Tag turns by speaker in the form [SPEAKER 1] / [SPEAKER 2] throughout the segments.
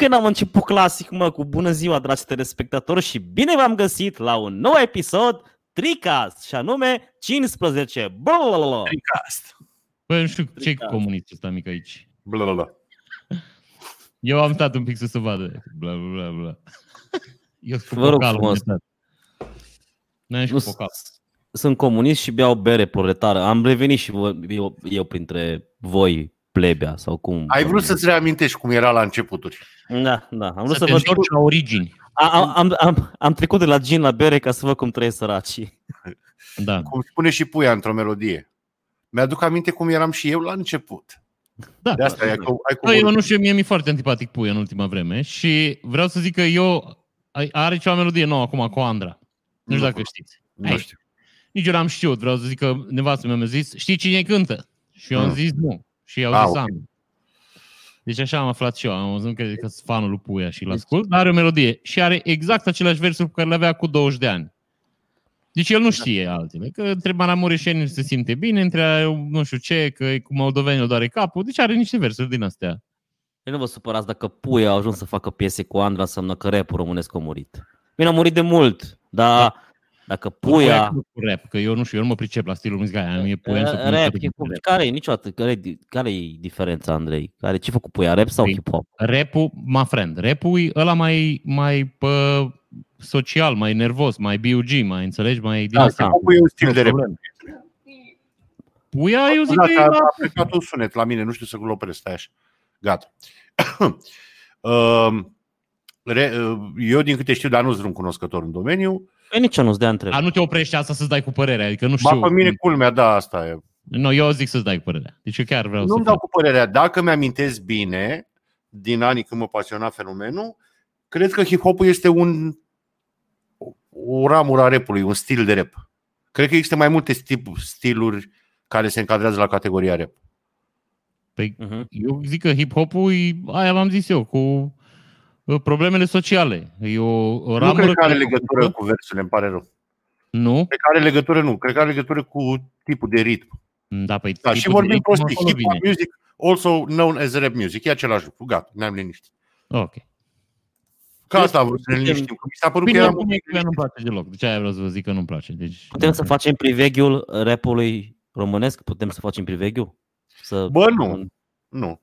[SPEAKER 1] Când am început clasic, mă, cu bună ziua, dragi telespectatori, și bine v-am găsit la un nou episod Tricast, și anume 15. Blablabla.
[SPEAKER 2] Tricast.
[SPEAKER 3] Băi, nu știu ce
[SPEAKER 1] Tricast.
[SPEAKER 3] comunist ăsta mic aici.
[SPEAKER 2] Bla, bla, bla.
[SPEAKER 3] Eu am stat un pic să se vadă. Bla, bla, bla, bla. Eu sunt cu
[SPEAKER 1] Vă rog
[SPEAKER 3] vocalul,
[SPEAKER 1] frumos.
[SPEAKER 3] am stat. N-am și
[SPEAKER 1] Nu
[SPEAKER 3] cu vocal.
[SPEAKER 1] Sunt comunist și beau bere proletară. Am revenit și vă- eu, eu printre voi, plebea, sau cum.
[SPEAKER 2] Ai vrut să-ți reamintești cum era la începuturi.
[SPEAKER 1] Da, da. Am vrut
[SPEAKER 3] Să
[SPEAKER 1] să,
[SPEAKER 3] te
[SPEAKER 1] văd...
[SPEAKER 3] întorci la origini.
[SPEAKER 1] Am, am, am, am trecut de la gin la bere ca să văd cum trăiesc săracii.
[SPEAKER 3] Da.
[SPEAKER 2] Cum spune și Puia într-o melodie. Mi-aduc aminte cum eram și eu la început.
[SPEAKER 3] da.
[SPEAKER 2] De asta ai, cu- ai
[SPEAKER 3] Bă, eu
[SPEAKER 2] cuvântul.
[SPEAKER 3] nu știu, mie mi-e foarte antipatic Puia în ultima vreme și vreau să zic că eu ai- are ceva melodie nouă acum cu Andra. Nu știu dacă știți.
[SPEAKER 2] Nu
[SPEAKER 3] Hai.
[SPEAKER 2] știu.
[SPEAKER 3] Nici eu n-am știut, vreau să zic că nevastă mea mi-a zis, știi cine cântă? Și eu am
[SPEAKER 2] Mm.
[SPEAKER 3] zis nu. Și au
[SPEAKER 2] Ah,
[SPEAKER 3] zis
[SPEAKER 2] ok.
[SPEAKER 3] Andra. Deci așa am aflat și eu, am văzut că, că sunt fanul lui Puia și l-ascult, dar are o melodie și are exact aceleași versuri pe care le avea cu 20 de ani. Deci el nu știe altele, că între maramureșeni nu se simte bine, între nu știu ce, că e cu moldoveni îl doare capul, deci are niște versuri din astea.
[SPEAKER 1] Eu nu vă supărați dacă Puia a ajuns să facă piese cu Andra, înseamnă că rapul românesc a murit. Bine, a murit de mult, dar
[SPEAKER 3] Da.
[SPEAKER 1] Dacă Puia...
[SPEAKER 3] Nu cu rap, că eu nu știu, eu nu mă pricep la stilul muzical, aia mie Puia nu se pune
[SPEAKER 1] rap,
[SPEAKER 3] niciodată
[SPEAKER 1] hip
[SPEAKER 3] cu
[SPEAKER 1] hop,
[SPEAKER 3] rap.
[SPEAKER 1] care e niciodată? Care e, care e diferența, Andrei? Care, ce făcut Puia, rap sau
[SPEAKER 3] Păi,
[SPEAKER 1] hip hop?
[SPEAKER 3] Rap-ul, my friend, rap-ul e ăla mai, mai pă, social, mai nervos, mai B.U.G., mai înțelegi, mai din
[SPEAKER 1] Da,
[SPEAKER 3] asta.
[SPEAKER 1] da.
[SPEAKER 2] Acum e un stil de rap.
[SPEAKER 3] Puia, eu zic
[SPEAKER 2] Da,
[SPEAKER 3] că e
[SPEAKER 2] a,
[SPEAKER 3] la...
[SPEAKER 2] a plecat un sunet la mine, nu știu să-l opresc, stai așa. Gata. Um, re- uh, eu, din câte știu, dar nu sunt un cunoscător în domeniu,
[SPEAKER 1] E nici eu nu-ți dea întreb.
[SPEAKER 3] A, nu te oprește asta să-ți dai cu părerea, adică nu
[SPEAKER 2] ba
[SPEAKER 3] știu.
[SPEAKER 2] pe mine culmea, da, asta e.
[SPEAKER 3] Nu, eu zic să-ți dai cu părerea. Deci eu chiar vreau
[SPEAKER 2] Nu-mi
[SPEAKER 3] să...
[SPEAKER 2] dau cu părerea. Dacă mi-amintesc bine, din anii când mă pasiona fenomenul, cred că hip-hopul este un, o ramură a rapului, un stil de rap. Cred că există mai multe stil- stiluri care se încadrează la categoria rap.
[SPEAKER 3] Păi,
[SPEAKER 1] Mhm.
[SPEAKER 3] eu zic că hip-hopul e, aia v-am zis eu, cu uh, problemele sociale. E o, o
[SPEAKER 2] Nu
[SPEAKER 3] ramură
[SPEAKER 2] cred că are
[SPEAKER 3] care-
[SPEAKER 2] legătură cu versurile, îmi pare rău.
[SPEAKER 3] Nu?
[SPEAKER 2] Cred că are legătură, nu. Cred că are legătură cu tipul de ritm.
[SPEAKER 3] Da, păi
[SPEAKER 2] Da,
[SPEAKER 3] tipul
[SPEAKER 2] și
[SPEAKER 3] de
[SPEAKER 2] vorbim
[SPEAKER 3] ritm
[SPEAKER 2] prostii.
[SPEAKER 3] acolo
[SPEAKER 2] Hip-hop
[SPEAKER 3] vine.
[SPEAKER 2] music, also known as rap music. E același lucru. Gata, ne-am liniștit.
[SPEAKER 3] Ok.
[SPEAKER 2] Că asta am vrut să ne
[SPEAKER 1] Putem-
[SPEAKER 2] liniștim. Că mi s-a părut
[SPEAKER 3] Bine,
[SPEAKER 2] că
[SPEAKER 3] oricum
[SPEAKER 2] eram...
[SPEAKER 3] mie că nu-mi place deloc. Deci aia vreau să vă zic că nu-mi place. Deci,
[SPEAKER 1] Putem să facem priveghiul rapului românesc? Putem să facem priveghiul? Să...
[SPEAKER 2] Bă, nu. Nu.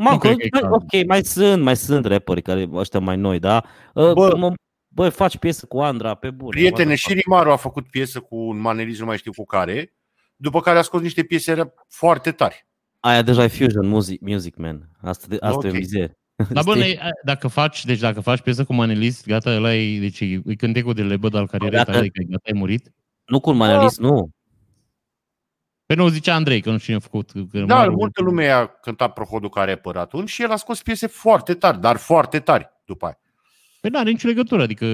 [SPEAKER 1] Mă,
[SPEAKER 3] Nu
[SPEAKER 1] că,
[SPEAKER 3] cred că e
[SPEAKER 1] bă,
[SPEAKER 3] cazul.
[SPEAKER 1] ok, mai sunt, mai sunt rapperi care ăștia mai noi, da? Bă,
[SPEAKER 2] Bă.
[SPEAKER 1] mă, bă faci piesă cu Andra pe bune.
[SPEAKER 2] Prietene,
[SPEAKER 1] what
[SPEAKER 2] și
[SPEAKER 1] the fuck.
[SPEAKER 2] Rimaru a făcut piesă cu un manelist, nu mai știu cu care, după care a scos niște piese rap foarte tari.
[SPEAKER 1] Aia deja e fusion music, music man. Asta, de, asta e
[SPEAKER 2] Ok.
[SPEAKER 1] o mizerie.
[SPEAKER 3] Dar bă,
[SPEAKER 1] Știi?
[SPEAKER 3] ne- dacă faci, deci dacă faci piesă cu manelist, gata, ăla e, deci e e cântecul de lebăd al carierei
[SPEAKER 1] Dacă-
[SPEAKER 3] tale, că gata, ai murit.
[SPEAKER 1] Nu cu un manelist, nu.
[SPEAKER 3] Pe nu zicea Andrei, că nu știu cine a făcut. Că
[SPEAKER 2] Da,
[SPEAKER 3] Maru-
[SPEAKER 2] multă lume a cântat Prohodul ca rapper atunci și el a scos piese foarte tari, dar foarte tari după aia.
[SPEAKER 3] Păi nu are nicio legătură, adică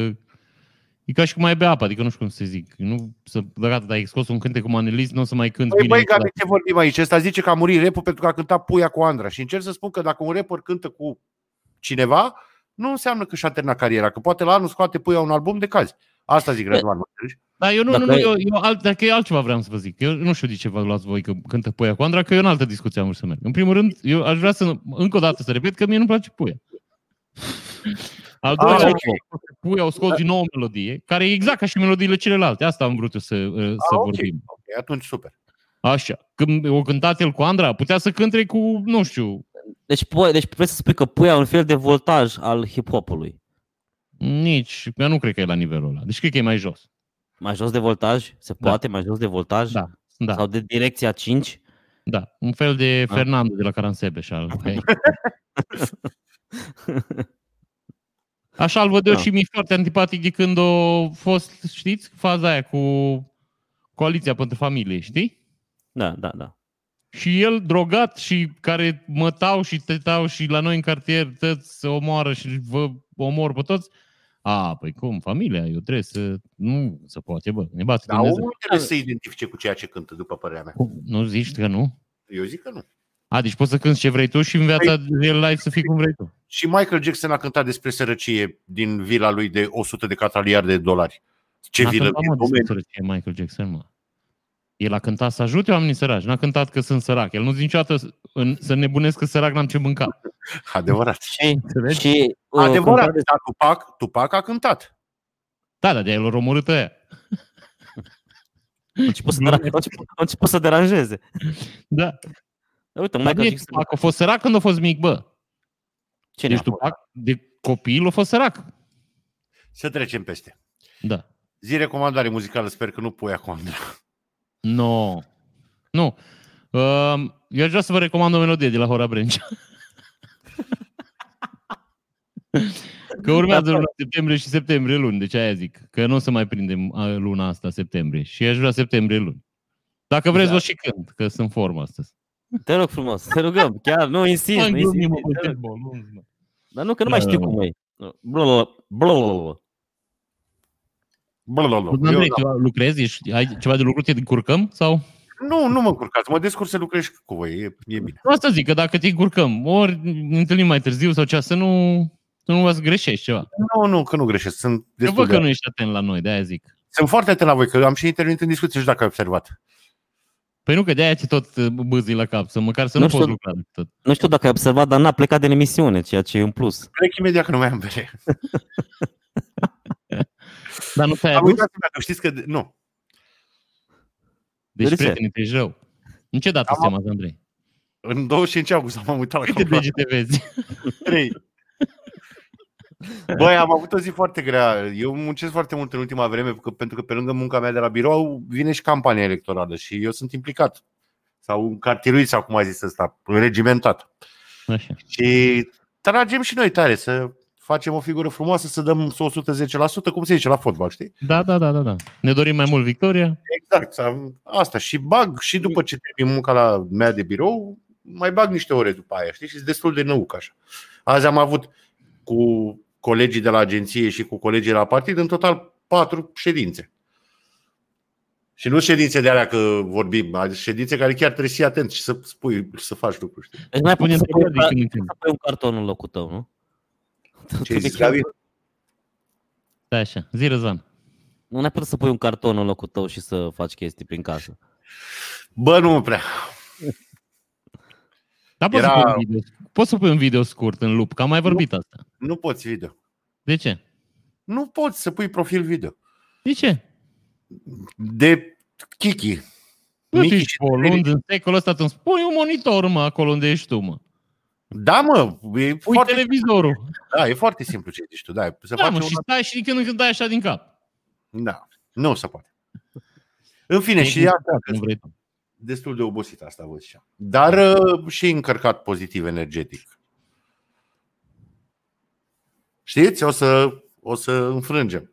[SPEAKER 3] e ca și cum mai bea apă, adică nu știu cum să zic. Nu, să, dacă gata, ai scos un cântec cu manelist, nu o să mai cânti
[SPEAKER 2] Păi
[SPEAKER 3] bine.
[SPEAKER 2] băi,
[SPEAKER 3] niciodată.
[SPEAKER 2] Gabi, ce vorbim aici? Ăsta zice că a murit rapul pentru că a cântat Puia cu Andra. Și încerc să spun că dacă un rapper cântă cu cineva, nu înseamnă că și-a terminat cariera, că poate la anul scoate Puia un album de cazi. Asta zic, Răzvan, mă înțelegi?
[SPEAKER 3] Da, eu nu,
[SPEAKER 1] Dacă
[SPEAKER 3] nu, nu
[SPEAKER 1] e-
[SPEAKER 3] eu, eu alt, dacă e altceva vreau să vă zic. Eu nu știu de ce vă luați voi că cântă Puia cu Andra, că eu în altă discuție am vrut să merg. În primul rând, eu aș vrea să, încă o dată să repet că mie nu-mi place Puia. Al doilea,
[SPEAKER 2] Ah,
[SPEAKER 3] ah,
[SPEAKER 2] ok.
[SPEAKER 3] Puia au scos din nou o melodie, care e exact ca și melodiile celelalte. Asta am vrut eu să, uh, să
[SPEAKER 2] Ah, ok.
[SPEAKER 3] vorbim.
[SPEAKER 2] Ok, atunci super.
[SPEAKER 3] Așa. Când o cântat el cu Andra, putea să cânte cu, nu știu,
[SPEAKER 1] Deci, po- deci vrei să spui că Puia e un fel de voltaj al hip-hopului.
[SPEAKER 3] nici, eu nu cred că e la nivelul ăla. Deci cred că e mai jos.
[SPEAKER 1] Mai jos de voltaj? Se
[SPEAKER 3] Da.
[SPEAKER 1] poate mai jos de voltaj?
[SPEAKER 3] Da, da,
[SPEAKER 1] Sau de direcția 5?
[SPEAKER 3] da. Un fel de
[SPEAKER 1] Ah.
[SPEAKER 3] Fernando de la Caransebeș. Al, Așa îl văd eu
[SPEAKER 1] Da.
[SPEAKER 3] și mi-e foarte antipatic de când a fost, știți, faza aia cu coaliția pentru familie, știi?
[SPEAKER 1] Da, da, da.
[SPEAKER 3] Și el drogat și care mătau și tetau și la noi în cartier tăți se omoară și vă omor pe toți. A, păi cum, familia, eu trebuie să... Nu se poate, bă, ne bate
[SPEAKER 2] Dar
[SPEAKER 3] Dumnezeu.
[SPEAKER 2] omul trebuie să se identifice cu ceea ce cântă, după părerea mea.
[SPEAKER 3] Cum? Nu zici că nu?
[SPEAKER 2] Eu zic că nu.
[SPEAKER 3] A, deci poți să cânti ce vrei tu și în viața real life să fii cum vrei tu.
[SPEAKER 2] Și Michael Jackson a cântat despre sărăcie din vila lui de 100 de cataliarde de dolari. Ce
[SPEAKER 3] N-a
[SPEAKER 2] vilă
[SPEAKER 3] cântat, mă,
[SPEAKER 2] din
[SPEAKER 3] despre
[SPEAKER 2] domeniu.
[SPEAKER 3] sărăcie Michael Jackson, mă. El a cântat să ajute oamenii săraci, n-a cântat că sunt sărac. El nu zice niciodată să- în, să nebunesc că sărac n-am ce mânca.
[SPEAKER 2] Adevărat.
[SPEAKER 1] Și,
[SPEAKER 3] Înțelegi?
[SPEAKER 1] și uh,
[SPEAKER 2] Adevărat,
[SPEAKER 1] compare-
[SPEAKER 2] dar Tupac, Tupac a cântat.
[SPEAKER 3] Da, dar de-aia l-a omorât ăia.
[SPEAKER 1] a început, să dera- a început, a început să deranjeze.
[SPEAKER 3] Da.
[SPEAKER 1] Uite,
[SPEAKER 3] Dar
[SPEAKER 1] mai
[SPEAKER 3] nu e Tupac, a fost sărac când a fost mic, bă.
[SPEAKER 1] Cine
[SPEAKER 3] Deci
[SPEAKER 1] a fost?
[SPEAKER 3] Tupac, de copil, a fost sărac.
[SPEAKER 2] Să trecem peste.
[SPEAKER 3] Da.
[SPEAKER 2] Zi recomandare muzicală, sper că nu pui acum.
[SPEAKER 3] No. Nu. Um, eu aș vrea să vă recomand o melodie de la Hora Brencea. Că urmează luna septembrie și septembrie luni, deci aia zic. Că nu o să mai prindem a, luna asta septembrie. Și aș vrea septembrie luni. Dacă vreți,
[SPEAKER 1] Da.
[SPEAKER 3] vă și cânt, că sunt formă astăzi.
[SPEAKER 1] Te rog frumos, te rugăm, chiar nu insist,
[SPEAKER 3] Am
[SPEAKER 1] nu insist.
[SPEAKER 3] glumit, mă,
[SPEAKER 1] te rog.
[SPEAKER 3] tempo, nu, mă.
[SPEAKER 1] Dar nu, că nu mai știu
[SPEAKER 3] Da.
[SPEAKER 1] cum e. Blablabla, blablabla.
[SPEAKER 2] Blablabla.
[SPEAKER 3] Andrei,
[SPEAKER 2] Eu,
[SPEAKER 3] tu lucrezi? Ești, ai ceva de lucru? Te încurcăm? Sau?
[SPEAKER 2] nu, nu mă încurcați, mă descurc să lucrez cu voi, e, e bine.
[SPEAKER 3] Asta zic, că dacă te încurcăm, ori ne întâlnim mai târziu sau cea, să nu, să nu vă greșești ceva.
[SPEAKER 2] Nu, nu, că nu greșesc, sunt
[SPEAKER 3] Eu
[SPEAKER 2] destul
[SPEAKER 3] văd
[SPEAKER 2] de...
[SPEAKER 3] că nu ești atent la noi, de-aia zic.
[SPEAKER 2] Sunt foarte atent la voi, că am și intervenit în discuție, nu știu dacă ai observat.
[SPEAKER 3] Păi nu, că de-aia ți tot uh, bâzii la cap, să măcar să nu,
[SPEAKER 1] Nu
[SPEAKER 3] poți
[SPEAKER 1] știu.
[SPEAKER 3] lucra de tot.
[SPEAKER 1] Nu știu dacă ai observat, dar n-a plecat din emisiune, ceea ce e un plus.
[SPEAKER 2] Plec imediat că nu mai am bere.
[SPEAKER 3] Dar nu te-ai
[SPEAKER 2] Am
[SPEAKER 3] adus?
[SPEAKER 2] uitat să că știți că... Nu.
[SPEAKER 3] Deci,
[SPEAKER 1] De ce?
[SPEAKER 3] prieteni, te rău. În ce dată
[SPEAKER 2] Am-
[SPEAKER 3] suntem azi, Andrei?
[SPEAKER 2] În 25 august am uitat la
[SPEAKER 3] Câte
[SPEAKER 2] calculator.
[SPEAKER 3] degete vezi?
[SPEAKER 2] Trei. Băi, am avut o zi foarte grea. Eu muncesc foarte mult în ultima vreme, că, pentru că pe lângă munca mea de la birou vine și campania electorală și eu sunt implicat. Sau cartiruit, sau cum a zis ăsta, regimentat.
[SPEAKER 3] Așa.
[SPEAKER 2] Și tragem și noi tare să facem o figură frumoasă, să dăm 110%, cum se zice la fotbal, știi?
[SPEAKER 3] Da, da, da, da, da. Ne dorim mai mult victoria.
[SPEAKER 2] Exact, să- asta. Și bag și după ce termin munca la mea de birou, mai bag niște ore după aia, știi? Și sunt destul de năuc așa. Azi am avut cu colegii de la agenție și cu colegii de la partid, în total patru ședințe. Și nu ședințe de alea că vorbim, adică ședințe care chiar trebuie să fii atent și să spui, să faci lucruri. Știi?
[SPEAKER 1] Deci n-ai
[SPEAKER 3] Pune
[SPEAKER 1] putut să pui,
[SPEAKER 3] întrebări din când în când.
[SPEAKER 1] să pui un carton în locul tău, nu?
[SPEAKER 2] Ce ai zis, Gabi?
[SPEAKER 3] Da, așa. Zi, Răzvan.
[SPEAKER 1] Nu ai putut să pui un carton în locul tău și să faci chestii prin casă.
[SPEAKER 2] Bă, nu prea.
[SPEAKER 3] Dar poți,
[SPEAKER 2] Era-
[SPEAKER 3] să pui un video, poți să pui un video scurt în lup, că am mai vorbit asta.
[SPEAKER 2] Nu poți video.
[SPEAKER 3] De ce?
[SPEAKER 2] Nu poți să pui profil video.
[SPEAKER 3] De ce?
[SPEAKER 2] De Kiki.
[SPEAKER 3] Nu
[SPEAKER 2] Michi
[SPEAKER 3] ești
[SPEAKER 2] și
[SPEAKER 3] polund în secolul ăsta, tu îmi spui un monitor, mă, acolo unde ești tu, mă.
[SPEAKER 2] Da, mă, e
[SPEAKER 3] Pui
[SPEAKER 2] foarte,
[SPEAKER 3] televizorul.
[SPEAKER 2] da, e foarte simplu ce zici tu. Da, să
[SPEAKER 3] Da,
[SPEAKER 2] faci
[SPEAKER 3] mă,
[SPEAKER 2] un...
[SPEAKER 3] și stai și din când în când dai așa din cap.
[SPEAKER 2] Da, nu se poate. În fine,
[SPEAKER 3] E
[SPEAKER 2] și
[SPEAKER 3] din
[SPEAKER 2] ea
[SPEAKER 3] cap, nu vrei tu.
[SPEAKER 2] destul de obosit asta văd și ea. Dar uh, și încărcat pozitiv energetic. Știți? O să, o să înfrângem.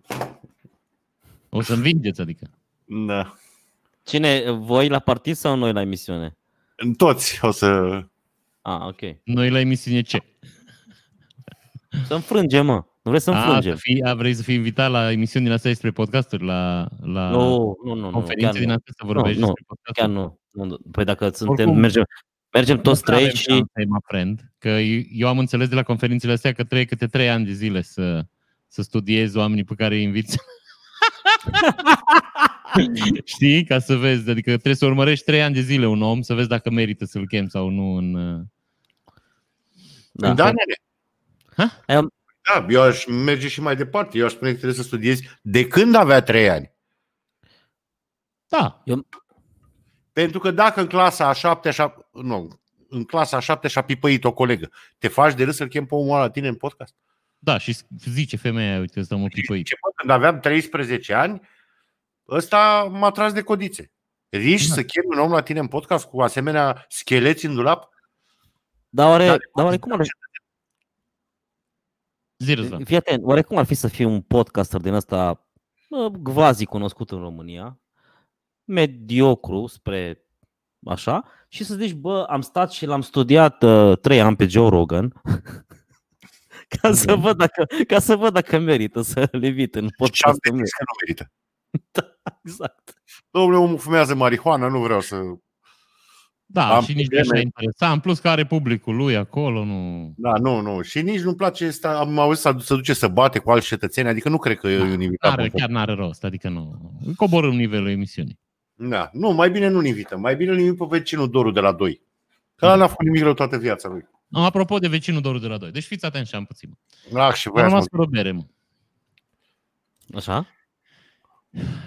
[SPEAKER 3] O să învingeți, adică.
[SPEAKER 2] Da.
[SPEAKER 1] Cine, voi la partid sau noi la emisiune?
[SPEAKER 2] În toți o să...
[SPEAKER 1] Ah, ok.
[SPEAKER 3] Noi la emisiune ce?
[SPEAKER 1] Să înfrângem, mă. Nu vrei să
[SPEAKER 3] A,
[SPEAKER 1] înfrângem?
[SPEAKER 3] să fii, a, vrei să fii invitat la emisiunile astea despre podcasturi, la, la
[SPEAKER 1] Nu, nu, nu. nu
[SPEAKER 3] conferințe
[SPEAKER 1] chiar
[SPEAKER 3] din
[SPEAKER 1] nu.
[SPEAKER 3] astea să vorbești
[SPEAKER 1] nu,
[SPEAKER 3] despre podcasturi?
[SPEAKER 1] Chiar nu. nu. Păi dacă suntem,
[SPEAKER 3] Oricum-
[SPEAKER 1] mergem, mergem toți
[SPEAKER 3] Nu avem
[SPEAKER 1] trei și...
[SPEAKER 3] șanse, my friend, că eu eu am înțeles de la conferințele astea că trebuie câte trei ani de zile să, să studiezi oamenii pe care îi inviți. Știi? Ca să vezi, adică trebuie să urmărești trei ani de zile un om să vezi dacă merită să-l chem sau nu în... uh,
[SPEAKER 2] Da,
[SPEAKER 1] Da.
[SPEAKER 2] da nene.
[SPEAKER 3] Ha?
[SPEAKER 1] Am-
[SPEAKER 2] Da, eu aș merge și mai departe. Eu aș spune că trebuie să studiezi de când avea trei ani.
[SPEAKER 3] Da,
[SPEAKER 2] Pentru că dacă în clasa a șaptea și nu, în clasa a șaptea și-a pipăit o colegă, te faci de râs să-l chem pe omul ăla la tine în podcast?
[SPEAKER 3] da, și zice femeia, uite, ăsta mă pipăit.
[SPEAKER 2] Ce, bă, când aveam 13 ani, ăsta m-a tras de codițe. Riști
[SPEAKER 3] Da.
[SPEAKER 2] să chemi un om la tine în podcast cu asemenea scheleți în dulap?
[SPEAKER 1] Dar oare,
[SPEAKER 2] Da,
[SPEAKER 1] dar oare cum ar
[SPEAKER 3] Zi, Răzvan.
[SPEAKER 1] Fii atent, oare cum ar fi să fii un podcaster din ăsta bă, gvazi cunoscut în România, mediocru spre așa, și să zici, bă, am stat și l-am studiat uh, trei ani pe Joe Rogan, ca, să văd dacă, ca să văd dacă merită să le evit în
[SPEAKER 2] Și am
[SPEAKER 1] podcastul meu.
[SPEAKER 2] decis că nu merită.
[SPEAKER 1] Exact.
[SPEAKER 2] Domnule, omul fumează marihuana, nu vreau să...
[SPEAKER 3] Da,
[SPEAKER 2] Am
[SPEAKER 3] și nici nu
[SPEAKER 2] probleme.
[SPEAKER 3] așa interesant. Plus că are publicul lui acolo, nu...
[SPEAKER 2] Da, nu, nu. Și nici nu-mi place, sta, am auzit să se duce să bate cu alți cetățeni, adică nu cred că e un invitat.
[SPEAKER 3] Are,
[SPEAKER 2] bun.
[SPEAKER 3] chiar n-are rost, adică nu. Coborâm nivelul emisiunii.
[SPEAKER 2] Da. Nu, mai bine nu-l invităm. Mai bine îl invităm pe vecinul Doru de la 2. Că ăla n-a făcut nimic rău toată viața lui.
[SPEAKER 3] No, apropo de vecinul Doru de la 2. Deci fiți atenți și am puțin.
[SPEAKER 2] Ah, și
[SPEAKER 3] Am
[SPEAKER 2] voia să
[SPEAKER 3] rămas
[SPEAKER 2] mă...
[SPEAKER 3] fără bere, mă.
[SPEAKER 1] Așa?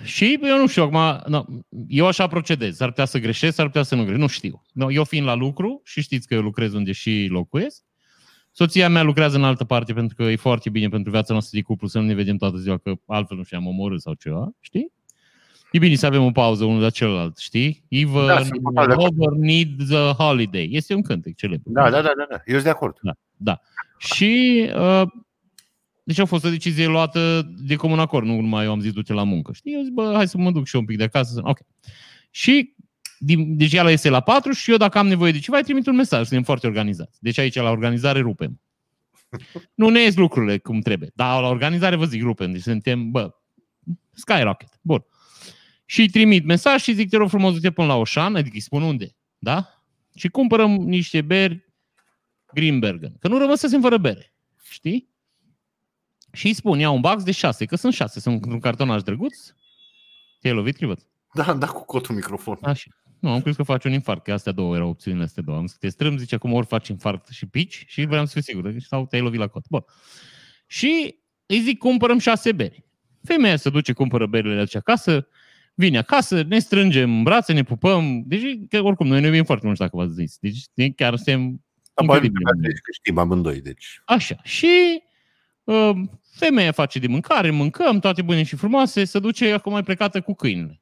[SPEAKER 3] Și eu nu știu, acum, no, eu așa procedez. S-ar putea să greșesc, s-ar putea să nu greșesc, nu știu. No, eu fiind la lucru și știți că eu lucrez unde și locuiesc, soția mea lucrează în altă parte pentru că e foarte bine pentru viața noastră de cuplu să nu ne vedem toată ziua, că altfel nu știu, am omorât sau ceva, știi? E bine să avem o pauză unul de celălalt, știi? Even
[SPEAKER 2] Da, sunt total de acord.
[SPEAKER 3] over needs a holiday. Este un cântec celebru.
[SPEAKER 2] Da, da, da, da, da. Eu sunt de acord.
[SPEAKER 3] Da. Și uh, deci a fost o decizie luată de comun acord, nu numai eu am zis du-te la muncă. Știi? Eu zic, bă, hai să mă duc și eu un pic de acasă. Ok. Și din, deci ea este la 4 și eu dacă am nevoie de ceva, îi trimit un mesaj, suntem foarte organizați. Deci aici la organizare rupem. Nu ne ies lucrurile cum trebuie, dar la organizare vă zic rupem. Deci suntem, bă, skyrocket. Bun. Și îi trimit mesaj și zic, te rog frumos, du-te până la Oșan, adică îi spun unde, da? Și cumpărăm niște beri Greenbergen. Că nu rămăsesem fără bere. Știi? Și îi spun, ia un box de șase, că sunt șase, sunt într-un cartonaj drăguț. Te-ai lovit, Crivăț?
[SPEAKER 2] Da, am dat cu cotul microfon.
[SPEAKER 3] Așa. Nu, am crezut că faci un infarct, că astea două erau opțiunile astea două. Am zis că te strâm, zice acum ori faci infarct și pici și vreau să fiu sigur. Deci, sau te-ai lovit la cot. Bun. Și îi zic, cumpărăm șase beri. Femeia se duce, cumpără berile, le aduce acasă, vine acasă, ne strângem în brațe, ne pupăm. Deci, că oricum, noi ne iubim foarte mult, dacă v-ați zis. Deci, chiar suntem
[SPEAKER 2] Probabil
[SPEAKER 3] incredibil.
[SPEAKER 2] că știm amândoi, deci.
[SPEAKER 3] Așa. Și uh, femeia face de mâncare, mâncăm, toate bune și frumoase, se duce acum mai plecată cu câinele.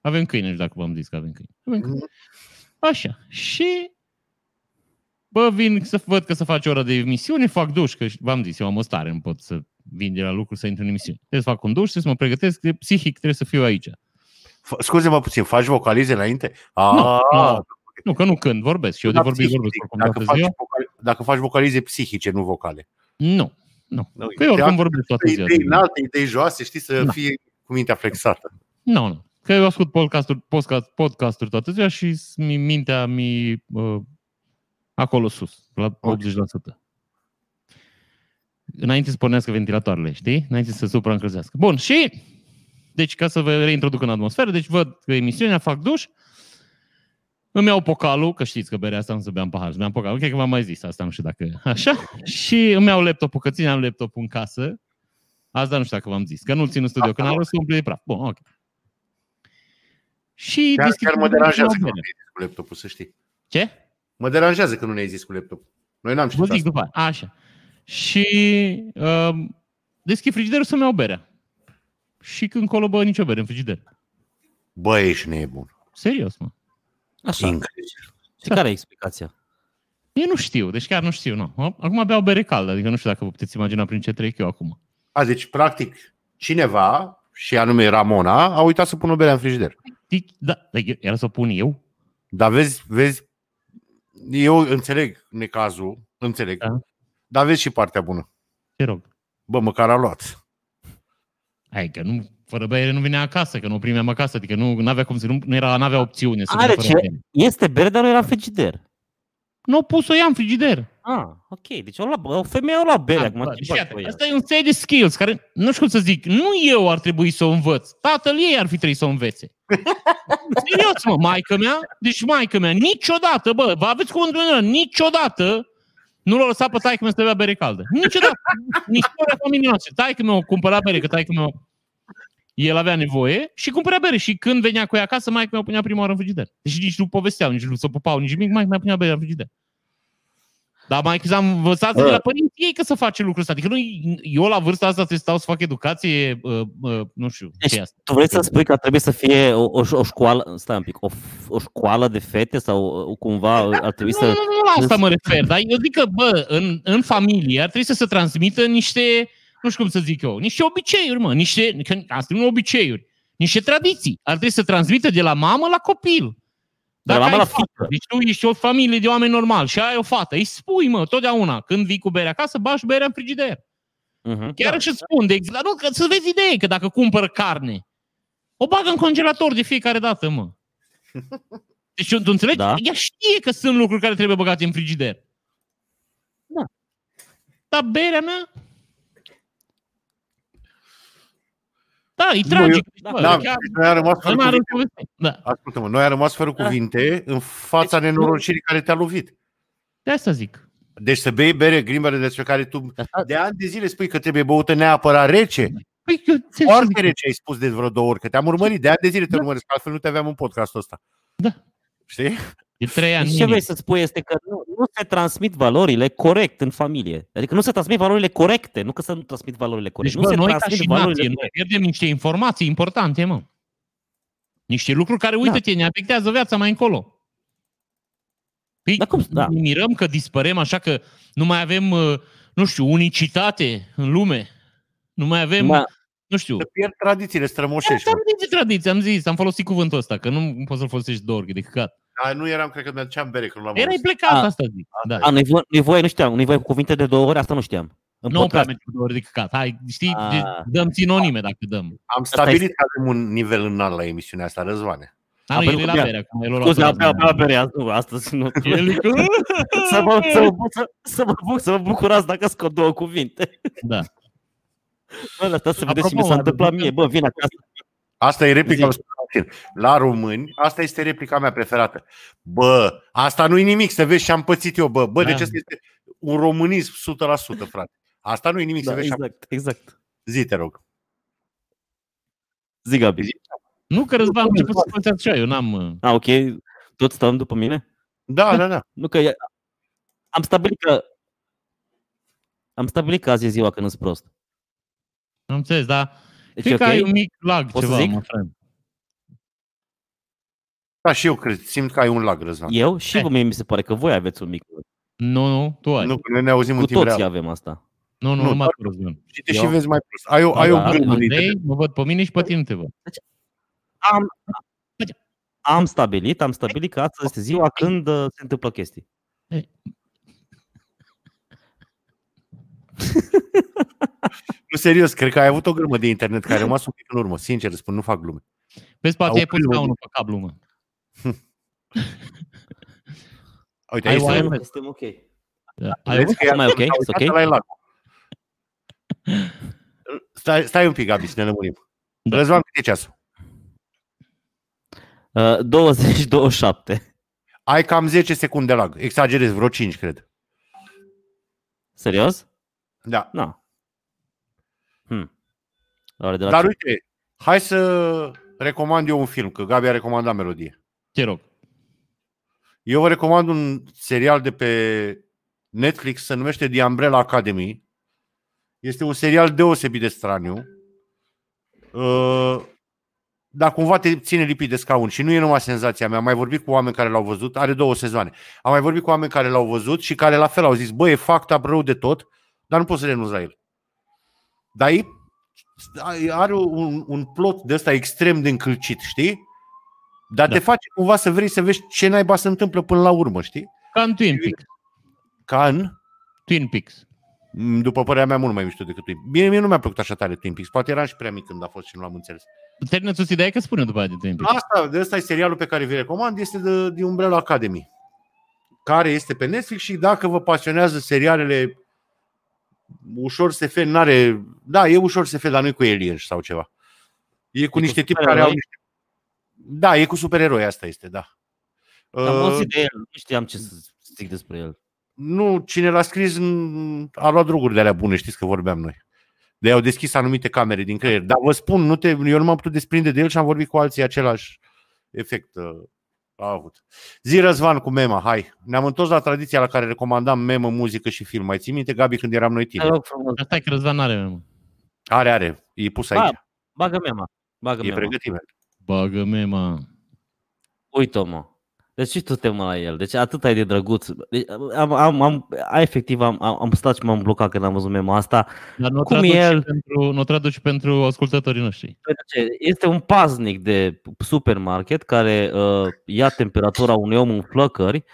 [SPEAKER 3] Avem câine, nu știu dacă v-am zis că avem câine. Avem câine. Așa. Și bă, vin să văd că se face ora de emisiune, fac duș, că v-am zis, eu am o stare, nu pot să vin de la lucru să intru în emisiune. Trebuie să fac un duș, trebuie să mă pregătesc, de psihic trebuie să fiu aici.
[SPEAKER 2] F- Scuze-mă puțin, faci vocalize înainte? Ah,
[SPEAKER 3] nu. Nu, că nu când, vorbesc. Și eu de
[SPEAKER 2] da,
[SPEAKER 3] vorbit
[SPEAKER 2] psihic,
[SPEAKER 3] vorbesc oricum
[SPEAKER 2] dacă,
[SPEAKER 3] toată
[SPEAKER 2] faci
[SPEAKER 3] ziua.
[SPEAKER 2] vocali- dacă faci vocalize psihice, nu vocale.
[SPEAKER 3] Nu, nu.
[SPEAKER 2] Nu,
[SPEAKER 3] Că eu oricum
[SPEAKER 2] teatru,
[SPEAKER 3] vorbesc toată ziua.
[SPEAKER 2] Idei înalte, idei joase, știi, să
[SPEAKER 3] Da.
[SPEAKER 2] fie cu mintea flexată.
[SPEAKER 3] Nu, nu. Că eu ascult podcasturi, podcast, podcasturi toată ziua și mi, mintea mi uh, acolo sus, la
[SPEAKER 2] Ok.
[SPEAKER 3] 80%. Înainte să pornească ventilatoarele, știi? Înainte să se supraîncălzească. Bun, și deci ca să vă reintroduc în atmosferă, deci văd că emisiunea, fac duș, îmi iau pocalul, că știți că berea asta nu se bea în pahar, îmi iau pocalul, cred că v-am mai zis asta, nu știu dacă așa, și îmi iau laptopul, că țineam laptopul în casă, asta nu știu dacă v-am zis, că nu-l țin în studio, că n-am vrut să umple de praf. Bun, ok. Și
[SPEAKER 2] Chiar,
[SPEAKER 3] deschid
[SPEAKER 2] chiar mă
[SPEAKER 3] un-
[SPEAKER 2] deranjează că
[SPEAKER 3] o
[SPEAKER 2] nu
[SPEAKER 3] bere.
[SPEAKER 2] ne-ai zis cu laptopul, să știi.
[SPEAKER 3] Ce?
[SPEAKER 2] Mă deranjează că nu ne-ai zis cu laptopul. Noi n-am
[SPEAKER 3] Vă
[SPEAKER 2] știut
[SPEAKER 3] zic
[SPEAKER 2] asta.
[SPEAKER 3] după aia. Așa. Și uh, deschid frigiderul să-mi iau berea. Și când colo, bă, nicio bere în frigider.
[SPEAKER 2] Bă, ești nebun.
[SPEAKER 3] Serios, mă.
[SPEAKER 1] Așa.
[SPEAKER 2] Incredibil.
[SPEAKER 1] Și care e explicația?
[SPEAKER 3] Eu nu știu, deci chiar nu știu, nu. Acum beau bere caldă, adică nu știu dacă vă puteți imagina prin ce trec eu acum.
[SPEAKER 2] A, deci, practic, cineva, și anume Ramona, a uitat să pună o bere în frigider.
[SPEAKER 3] Tic, Da, dar era să o pun eu?
[SPEAKER 2] Dar vezi, vezi, eu înțeleg necazul, înțeleg,
[SPEAKER 3] Da.
[SPEAKER 2] dar vezi și partea bună.
[SPEAKER 3] Te rog.
[SPEAKER 2] Bă, măcar a luat.
[SPEAKER 3] Hai că nu, fără bere nu vinea acasă, că nu o primeam acasă, adică nu avea cum să, nu, nu era, n-avea opțiune să
[SPEAKER 1] Are
[SPEAKER 3] vină fără
[SPEAKER 1] ce?
[SPEAKER 3] bere.
[SPEAKER 1] Este bere, dar nu era în frigider.
[SPEAKER 3] Nu au pus-o ea în frigider.
[SPEAKER 1] Ah, ok. Deci o, lua, o femeie o lua bere.
[SPEAKER 3] Ah,
[SPEAKER 1] acum
[SPEAKER 3] bă,
[SPEAKER 1] ce
[SPEAKER 3] deci
[SPEAKER 1] faci
[SPEAKER 3] iată,
[SPEAKER 1] cu ea?
[SPEAKER 3] asta e un set de skills care, nu știu cum să zic, nu eu ar trebui să o învăț. Tatăl ei ar fi trebuit să o învețe. Serios, mă, maică mea, deci maică mea, niciodată, bă, vă aveți cuvântul meu, niciodată nu l-a lăsat pe taică mea să bea bere caldă. Niciodată. Nici istoria familiei noastre. Taică meu cumpăra bere, că taică meu el avea nevoie și cumpăra bere. Și când venea cu ea acasă, mai meu o punea prima oară în frigider. Deci nici nu povesteau, nici nu se pupau, nici nimic, mai mai punea bere în frigider. Dar mai că am învățat de
[SPEAKER 1] Bă.
[SPEAKER 3] la părinții ei că să face lucrul ăsta. Adică nu, eu la vârsta asta trebuie să stau să fac educație, uh, uh, nu știu,
[SPEAKER 1] Deci,
[SPEAKER 3] ce e asta.
[SPEAKER 1] Tu vrei să spui că ar trebui să fie o, o, o școală, stai un pic, o, f- o școală de fete sau uh, cumva ar trebui
[SPEAKER 3] Nu,
[SPEAKER 1] să...
[SPEAKER 3] nu, nu, la asta mă refer, dar eu zic că, bă, în, în familie ar trebui să se transmită niște, nu știu cum să zic eu, niște obiceiuri, mă, niște, că asta nu obiceiuri, niște tradiții. Ar trebui să transmită de la mamă la copil.
[SPEAKER 1] De la mamă
[SPEAKER 3] ai
[SPEAKER 1] la
[SPEAKER 3] fată,
[SPEAKER 1] fiică.
[SPEAKER 3] Deci tu ești o familie de oameni normali și ai o fată. Îi spui, mă, totdeauna, când vii cu bere acasă, bași berea în frigider.
[SPEAKER 1] Uh-huh.
[SPEAKER 3] Chiar și spun, de exemplu, nu, că să vezi idee, că dacă cumpăr carne, o bagă în congelator de fiecare dată, mă. Deci tu înțelegi?
[SPEAKER 1] Da.
[SPEAKER 3] Ea știe că sunt lucruri care trebuie băgate în frigider.
[SPEAKER 1] Da.
[SPEAKER 3] Dar berea mea, Da, e
[SPEAKER 2] Nu,
[SPEAKER 3] tragic.
[SPEAKER 1] da,
[SPEAKER 3] bă,
[SPEAKER 2] Da,
[SPEAKER 3] chiar-
[SPEAKER 2] deci noi am rămas fără
[SPEAKER 3] nu are
[SPEAKER 2] cuvinte.
[SPEAKER 3] poveste. Da,
[SPEAKER 2] Ascultă-mă, noi am rămas fără
[SPEAKER 1] Da.
[SPEAKER 2] cuvinte în fața
[SPEAKER 1] Deci,
[SPEAKER 2] nenorocirii care te-a lovit.
[SPEAKER 3] de asta zic.
[SPEAKER 2] Deci să bei bere grimbere despre care tu
[SPEAKER 1] Asta-
[SPEAKER 2] de ani de zile spui că trebuie băută neapărat rece.
[SPEAKER 3] Păi, eu înțeleg.
[SPEAKER 2] Foarte rece ai spus de vreo două ori, că te-am urmărit. De ani de zile te
[SPEAKER 3] Da.
[SPEAKER 2] urmăresc, că altfel nu te aveam în podcastul ăsta.
[SPEAKER 3] Da.
[SPEAKER 2] Știi?
[SPEAKER 3] De trei ani.
[SPEAKER 1] Deci ce
[SPEAKER 3] minim.
[SPEAKER 1] vrei să spui este că nu, nu se transmit valorile corect în familie. Adică nu se transmit valorile corecte, nu că să nu transmit valorile
[SPEAKER 3] Deci,
[SPEAKER 1] corecte.
[SPEAKER 3] bă,
[SPEAKER 1] nu se
[SPEAKER 3] noi ca
[SPEAKER 1] transmit
[SPEAKER 3] și
[SPEAKER 1] valorile
[SPEAKER 3] nație, noi pierdem niște informații importante, mă. Niște lucruri care, uite-te, ne afectează viața mai încolo. Păi,
[SPEAKER 1] Dar cum- da.
[SPEAKER 3] ne mirăm că dispărem așa că nu mai avem, uh, nu știu, unicitate în lume. Nu mai avem,
[SPEAKER 1] Ma,
[SPEAKER 3] nu știu,
[SPEAKER 2] Să pierd tradițiile strămoșești.
[SPEAKER 3] am zis de tradiție, am zis, am folosit cuvântul ăsta, că nu poți să-l folosești două ori, că de căcat.
[SPEAKER 2] Dar nu eram, cred că mi-aduceam bere când l-am
[SPEAKER 3] Erai
[SPEAKER 2] auzit.
[SPEAKER 3] plecat,
[SPEAKER 1] A,
[SPEAKER 3] asta zic. Da.
[SPEAKER 1] a, nu-i voie, nu-i voie, nu știam, nu-i voie cu cuvinte de două ori, asta nu știam. În
[SPEAKER 3] Nu prea
[SPEAKER 1] podcast.
[SPEAKER 3] merge cu două ori de căcat. Hai, știi,
[SPEAKER 1] A.
[SPEAKER 3] de- dăm sinonime dacă dăm.
[SPEAKER 2] Am stabilit
[SPEAKER 1] este-
[SPEAKER 2] că avem un nivel înalt la emisiunea asta, Răzvane.
[SPEAKER 3] Dar nu,
[SPEAKER 1] pentru
[SPEAKER 3] el e
[SPEAKER 1] că-
[SPEAKER 3] la bere acum, el o lua
[SPEAKER 1] Scuze,
[SPEAKER 3] pe
[SPEAKER 1] abia, abia
[SPEAKER 3] razna.
[SPEAKER 1] berea, nu, astăzi nu.
[SPEAKER 3] El e cu-
[SPEAKER 1] să, mă, să, mă, să, să, mă, buc- să mă bucurați dacă scot două cuvinte.
[SPEAKER 3] Da.
[SPEAKER 1] Bă, asta să vedeți ce mi
[SPEAKER 3] Apropo,
[SPEAKER 1] s-a întâmplat
[SPEAKER 3] adică-
[SPEAKER 1] mie. Bă, vin acasă.
[SPEAKER 2] Asta e replica
[SPEAKER 1] Zi.
[SPEAKER 2] lui La români, asta este replica mea preferată. Bă, asta nu e nimic, să vezi ce am pățit eu, bă. Bă,
[SPEAKER 3] Da.
[SPEAKER 2] deci asta este un românism 100%, frate. Asta nu e nimic, să
[SPEAKER 1] Da,
[SPEAKER 2] vezi ce am
[SPEAKER 1] exact, exact.
[SPEAKER 2] Zi, te rog.
[SPEAKER 1] Zi, Gabi.
[SPEAKER 3] Nu că Răzvan a început să folosească așa, eu n-am... uh,
[SPEAKER 1] A, ok. Tot stăm după mine?
[SPEAKER 2] Da, da, da.
[SPEAKER 1] Nu că e- am stabilit că am stabilit că azi e ziua când sunt prost.
[SPEAKER 3] Am înțeles, dar
[SPEAKER 1] Deci,
[SPEAKER 3] cred
[SPEAKER 1] ok?
[SPEAKER 3] că ai un mic lag
[SPEAKER 1] Pot să
[SPEAKER 3] ceva,
[SPEAKER 1] zic?
[SPEAKER 3] mă, friend.
[SPEAKER 2] Da, și eu cred, simt că ai un lag, Răzvan.
[SPEAKER 1] Eu și
[SPEAKER 3] Eh.
[SPEAKER 1] mie mi se pare că voi aveți un mic.
[SPEAKER 3] Nu, nu, tu ai.
[SPEAKER 2] Nu, că noi ne auzim
[SPEAKER 1] Cu
[SPEAKER 2] în timp
[SPEAKER 1] toții
[SPEAKER 2] real.
[SPEAKER 1] avem asta.
[SPEAKER 3] Nu, nu,
[SPEAKER 2] Nu,
[SPEAKER 3] numai
[SPEAKER 2] doar-
[SPEAKER 3] tu, Răzvan.
[SPEAKER 2] Și te
[SPEAKER 1] Eu?
[SPEAKER 2] și vezi mai prost. Ai o, ai
[SPEAKER 1] Da,
[SPEAKER 2] o gândă de
[SPEAKER 3] Andrei, mă văd pe mine și pe tine nu te văd.
[SPEAKER 1] Am, am stabilit, am stabilit că astăzi este ziua când uh, se întâmplă chestii.
[SPEAKER 2] Nu, serios, cred că ai avut o grămă de internet care a rămas un pic în urmă. Sincer, îți spun, nu fac glume.
[SPEAKER 3] Vezi, poate
[SPEAKER 2] Au
[SPEAKER 3] ai pus
[SPEAKER 2] primul.
[SPEAKER 3] unul pe cablu, mă.
[SPEAKER 2] Uite,
[SPEAKER 3] Ai
[SPEAKER 2] aici
[SPEAKER 3] oaie,
[SPEAKER 2] este...
[SPEAKER 3] mă?
[SPEAKER 1] Suntem ok.
[SPEAKER 3] Da. Ai
[SPEAKER 2] Vezi
[SPEAKER 3] avut?
[SPEAKER 2] că e
[SPEAKER 1] mai ok?
[SPEAKER 2] acolo,
[SPEAKER 1] Sunt ok?
[SPEAKER 2] uitați-l, ai lag. Stai, stai un pic, Gabi, să ne lămurim.
[SPEAKER 3] Da.
[SPEAKER 2] Răzvan, cât e ceasul?
[SPEAKER 1] Uh, 20-27.
[SPEAKER 2] Ai cam 10 secunde lag. Exagerez, vreo 5, cred.
[SPEAKER 1] Serios?
[SPEAKER 2] Da.
[SPEAKER 1] Nu. Hmm. Oare de la
[SPEAKER 2] Dar
[SPEAKER 1] ce?
[SPEAKER 2] uite, hai să recomand eu un film, că Gabi a recomandat melodie.
[SPEAKER 3] Te rog.
[SPEAKER 2] Eu vă recomand un serial de pe Netflix, se numește The Umbrella Academy. Este un serial deosebit de straniu. Uh, Dar cumva te ține lipit de scaun și nu e numai senzația mea. Am mai vorbit cu oameni care l-au văzut, are două sezoane. Am mai vorbit cu oameni care l-au văzut și care la fel au zis, bă, e fucked up rău de tot, dar nu poți să renunți la el. Dar e, are un, un plot de ăsta extrem de încălcit, știi? Dar
[SPEAKER 3] Da.
[SPEAKER 2] te face cumva să vrei să vezi ce naiba se întâmplă până la urmă, știi?
[SPEAKER 3] Ca în Twin Peaks.
[SPEAKER 2] Ca în,
[SPEAKER 3] Twin Peaks.
[SPEAKER 2] m, după părerea mea, mult mai mișto decât Twin Bine, mie nu mi-a plăcut așa tare Twin Peaks. Poate eram și prea mic când a fost și nu l-am înțeles.
[SPEAKER 3] Termină-ți ideea că spune după aia de Twin Peaks.
[SPEAKER 2] Asta, de ăsta e serialul pe care vi recomand, este de, de Umbrella Academy, care este pe Netflix și dacă vă pasionează serialele ușor SF, n-are... Da, e ușor SF, dar nu e cu aliens sau ceva. E cu
[SPEAKER 1] E cu
[SPEAKER 2] niște tipi care au
[SPEAKER 1] supereroi?
[SPEAKER 2] niște... Da, e cu supereroi, asta este, da.
[SPEAKER 1] Am
[SPEAKER 2] Uh,
[SPEAKER 1] auzit de el, nu știam ce să zic despre el.
[SPEAKER 2] nu, cine l-a scris m, a luat droguri de alea bune, știți că vorbeam noi. De au deschis anumite camere din creier. Dar vă spun, nu te, eu nu m-am putut desprinde de el și am vorbit cu alții același efect uh, a avut. Zi Răzvan cu mema, hai. Ne-am întors la tradiția la care recomandam memă, muzică și film. Mai ții minte, Gabi, când eram noi
[SPEAKER 1] Te
[SPEAKER 2] tineri?
[SPEAKER 1] rog frumos,
[SPEAKER 3] Asta e că Răzvan n-are, mă.
[SPEAKER 2] Are, are. E pus aici.
[SPEAKER 1] Ah, bagă mea, bagă
[SPEAKER 2] e
[SPEAKER 1] mea.
[SPEAKER 2] pregătit. Man.
[SPEAKER 3] Bagă mema.
[SPEAKER 1] Uite-o, mă. Deci și tu te mă la el. Deci atât ai de drăguț. Deci, am, am, am, a, efectiv am, am, am stat și m-am blocat când am văzut mema asta.
[SPEAKER 3] Dar nu o
[SPEAKER 1] Cum
[SPEAKER 3] traduci,
[SPEAKER 1] el?
[SPEAKER 3] pentru, nu o traduci pentru ascultătorii noștri.
[SPEAKER 1] Pentru ce? Este un paznic de supermarket care uh, ia temperatura unui om în flăcări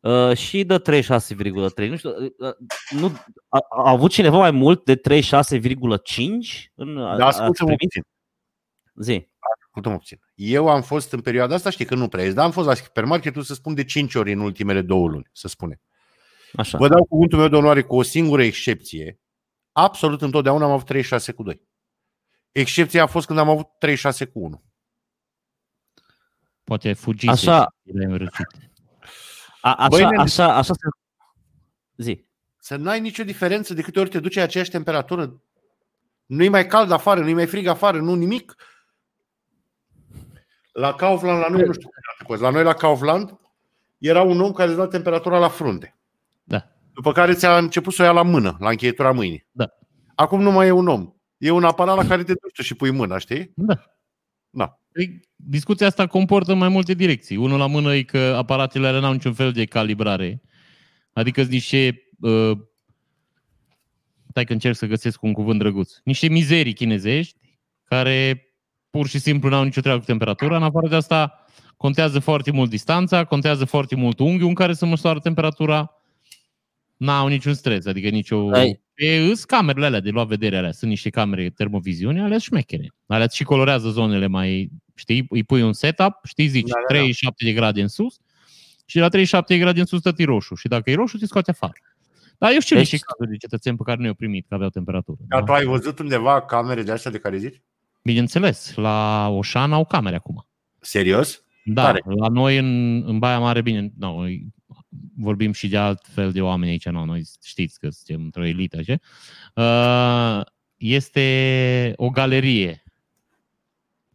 [SPEAKER 1] uh, și dă 36,3. Nu știu, uh, nu, a, a avut cineva mai mult de 36,5 în a-
[SPEAKER 2] Dar
[SPEAKER 1] a-
[SPEAKER 2] ascultă-mă
[SPEAKER 1] privință?
[SPEAKER 2] puțin.
[SPEAKER 1] Zi.
[SPEAKER 2] Ascultă-mă puțin. Eu am fost în perioada asta, știi că nu prea ești, dar am fost la supermarketul să spun de 5 ori în ultimele două luni, să spune.
[SPEAKER 1] Așa.
[SPEAKER 2] Vă dau cuvântul meu de onoare cu o singură excepție. Absolut întotdeauna am avut 36 cu 2. Excepția a fost când am avut 36 cu 1.
[SPEAKER 3] Poate ai fugit
[SPEAKER 1] Așa.
[SPEAKER 3] și le-ai înrăcit.
[SPEAKER 1] A, așa,
[SPEAKER 2] Băi, nene-
[SPEAKER 1] așa, așa se... Zi.
[SPEAKER 2] Să n-ai nicio diferență de câte ori te duci la aceeași temperatură. Nu-i mai cald afară, nu-i mai frig afară, nu nimic. La Kaufland, la noi, nu știu cum era pe cozi, la noi la Kaufland era un om care îți da temperatura la frunte.
[SPEAKER 3] Da.
[SPEAKER 2] După care ți-a început să o ia la mână, la încheietura mâinii.
[SPEAKER 3] Da.
[SPEAKER 2] Acum nu mai e un om. E un aparat la care te duci tu și pui mâna, știi?
[SPEAKER 3] Da.
[SPEAKER 2] Da.
[SPEAKER 3] Păi, Discuția asta comportă mai multe direcții. Unul la mână e că aparatele alea n-au niciun fel de calibrare. Adică sunt niște... Uh, stai că încerc să găsesc un cuvânt drăguț. Niște mizerii chinezești care pur și simplu n-au nicio treabă cu temperatura. În afară de asta, contează foarte mult distanța, contează foarte mult unghiul în care se măsoară temperatura. N-au niciun stres, adică nicio...
[SPEAKER 1] Ai-
[SPEAKER 3] E, îs camerele alea de luat vedere alea. Sunt niște camere termoviziune, alea șmechere. Alea și colorează zonele mai... Știi, îi pui un setup, știi, zici
[SPEAKER 2] Da, da, da.
[SPEAKER 3] 37 de grade în sus și la 37 de grade în sus stă roșu. Și dacă e roșu, te scoate afară. Dar eu știu
[SPEAKER 1] Deci-
[SPEAKER 3] niște cazuri de cetățeni pe care nu i-au primit, că aveau temperatură.
[SPEAKER 2] Dar
[SPEAKER 3] Da?
[SPEAKER 2] tu ai văzut undeva camere de astea de care zici?
[SPEAKER 3] Bineînțeles, la Oșan au camere acum.
[SPEAKER 2] Serios?
[SPEAKER 3] Da,
[SPEAKER 2] Tare.
[SPEAKER 3] la noi în, în Baia Mare, bine, no, noi vorbim și de alt fel de oameni aici, no, noi știți că suntem într-o elită, așa. Uh, este o galerie.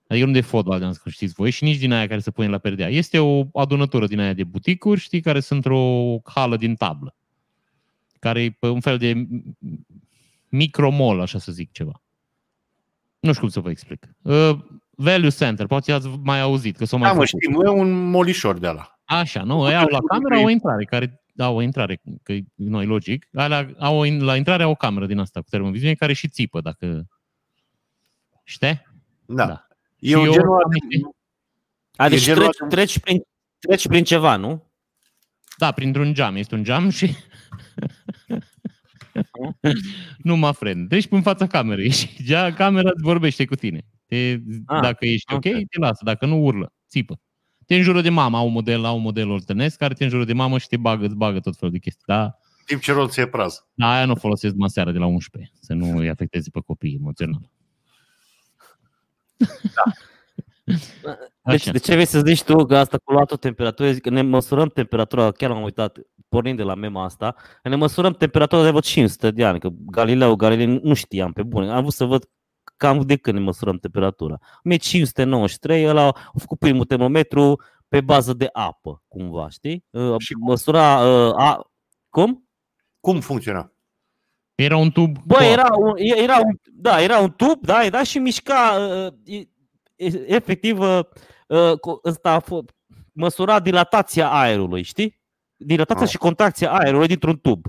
[SPEAKER 3] Adică nu de fotbal, de că știți voi, și nici din aia care se pune la perdea. Este o adunătură din aia de buticuri, știi, care sunt într-o hală din tablă. Care e pe un fel de micromol, așa să zic ceva. Nu știu cum să vă explic. Uh, Value Center, poate ați mai auzit, că s-o mai
[SPEAKER 2] Da, mă,
[SPEAKER 3] făcut.
[SPEAKER 2] știm, e un molișor de la.
[SPEAKER 3] Așa, nu, ei au la cameră o intrare, care au o intrare, că nu e logic, alea, au o, in- la intrare au o cameră din asta cu termoviziune care și țipă dacă... Știi?
[SPEAKER 2] Da.
[SPEAKER 3] Da.
[SPEAKER 2] E
[SPEAKER 3] Și
[SPEAKER 2] un
[SPEAKER 3] eu
[SPEAKER 2] genul
[SPEAKER 3] am
[SPEAKER 2] de-
[SPEAKER 3] niște-
[SPEAKER 1] Adică
[SPEAKER 2] genul
[SPEAKER 1] treci,
[SPEAKER 2] ăla-
[SPEAKER 1] treci, prin, treci prin ceva, nu?
[SPEAKER 3] Da, printr-un geam. Este un geam și... nu mă friend. Deci în fața camerei și gea, camera îți vorbește cu tine. Te,
[SPEAKER 1] Ah,
[SPEAKER 3] dacă ești ok,
[SPEAKER 1] ok.
[SPEAKER 3] te lasă. Dacă nu, urlă. Țipă. Te înjură de mamă. Au un model, au un model oltenesc care te înjură de mamă și te bagă, îți bagă tot felul de chestii. Da,
[SPEAKER 2] timp ce rol ți e praz.
[SPEAKER 3] da aia nu o folosesc mă seara de la 11, să nu îi afecteze pe copii emoțional.
[SPEAKER 1] Deci
[SPEAKER 3] Așa.
[SPEAKER 1] de ce vrei să zici tu că asta cu luatul temperaturii, zic că ne măsurăm temperatura, chiar am uitat, pornind de la mema asta, ne măsurăm temperatura de vreo 500 de ani, că Galileu Galilei nu știam pe bune. Am vrut să văd cam de când ne măsurăm temperatura. 1593, ăla a făcut primul termometru pe bază de apă, cumva, știi? Uh,
[SPEAKER 2] Și
[SPEAKER 1] Măsura uh, a... Cum?
[SPEAKER 2] Cum funcționa?
[SPEAKER 3] Era un tub
[SPEAKER 1] Bă,
[SPEAKER 3] cu apă.
[SPEAKER 1] era un, era un, da, era un tub, da, era și mișca, uh, e- e- efectiv, uh, uh, cu- ăsta a fost, măsura dilatația aerului, știi? Dilatația
[SPEAKER 2] Ah.
[SPEAKER 1] și contracția aerului dintr-un tub.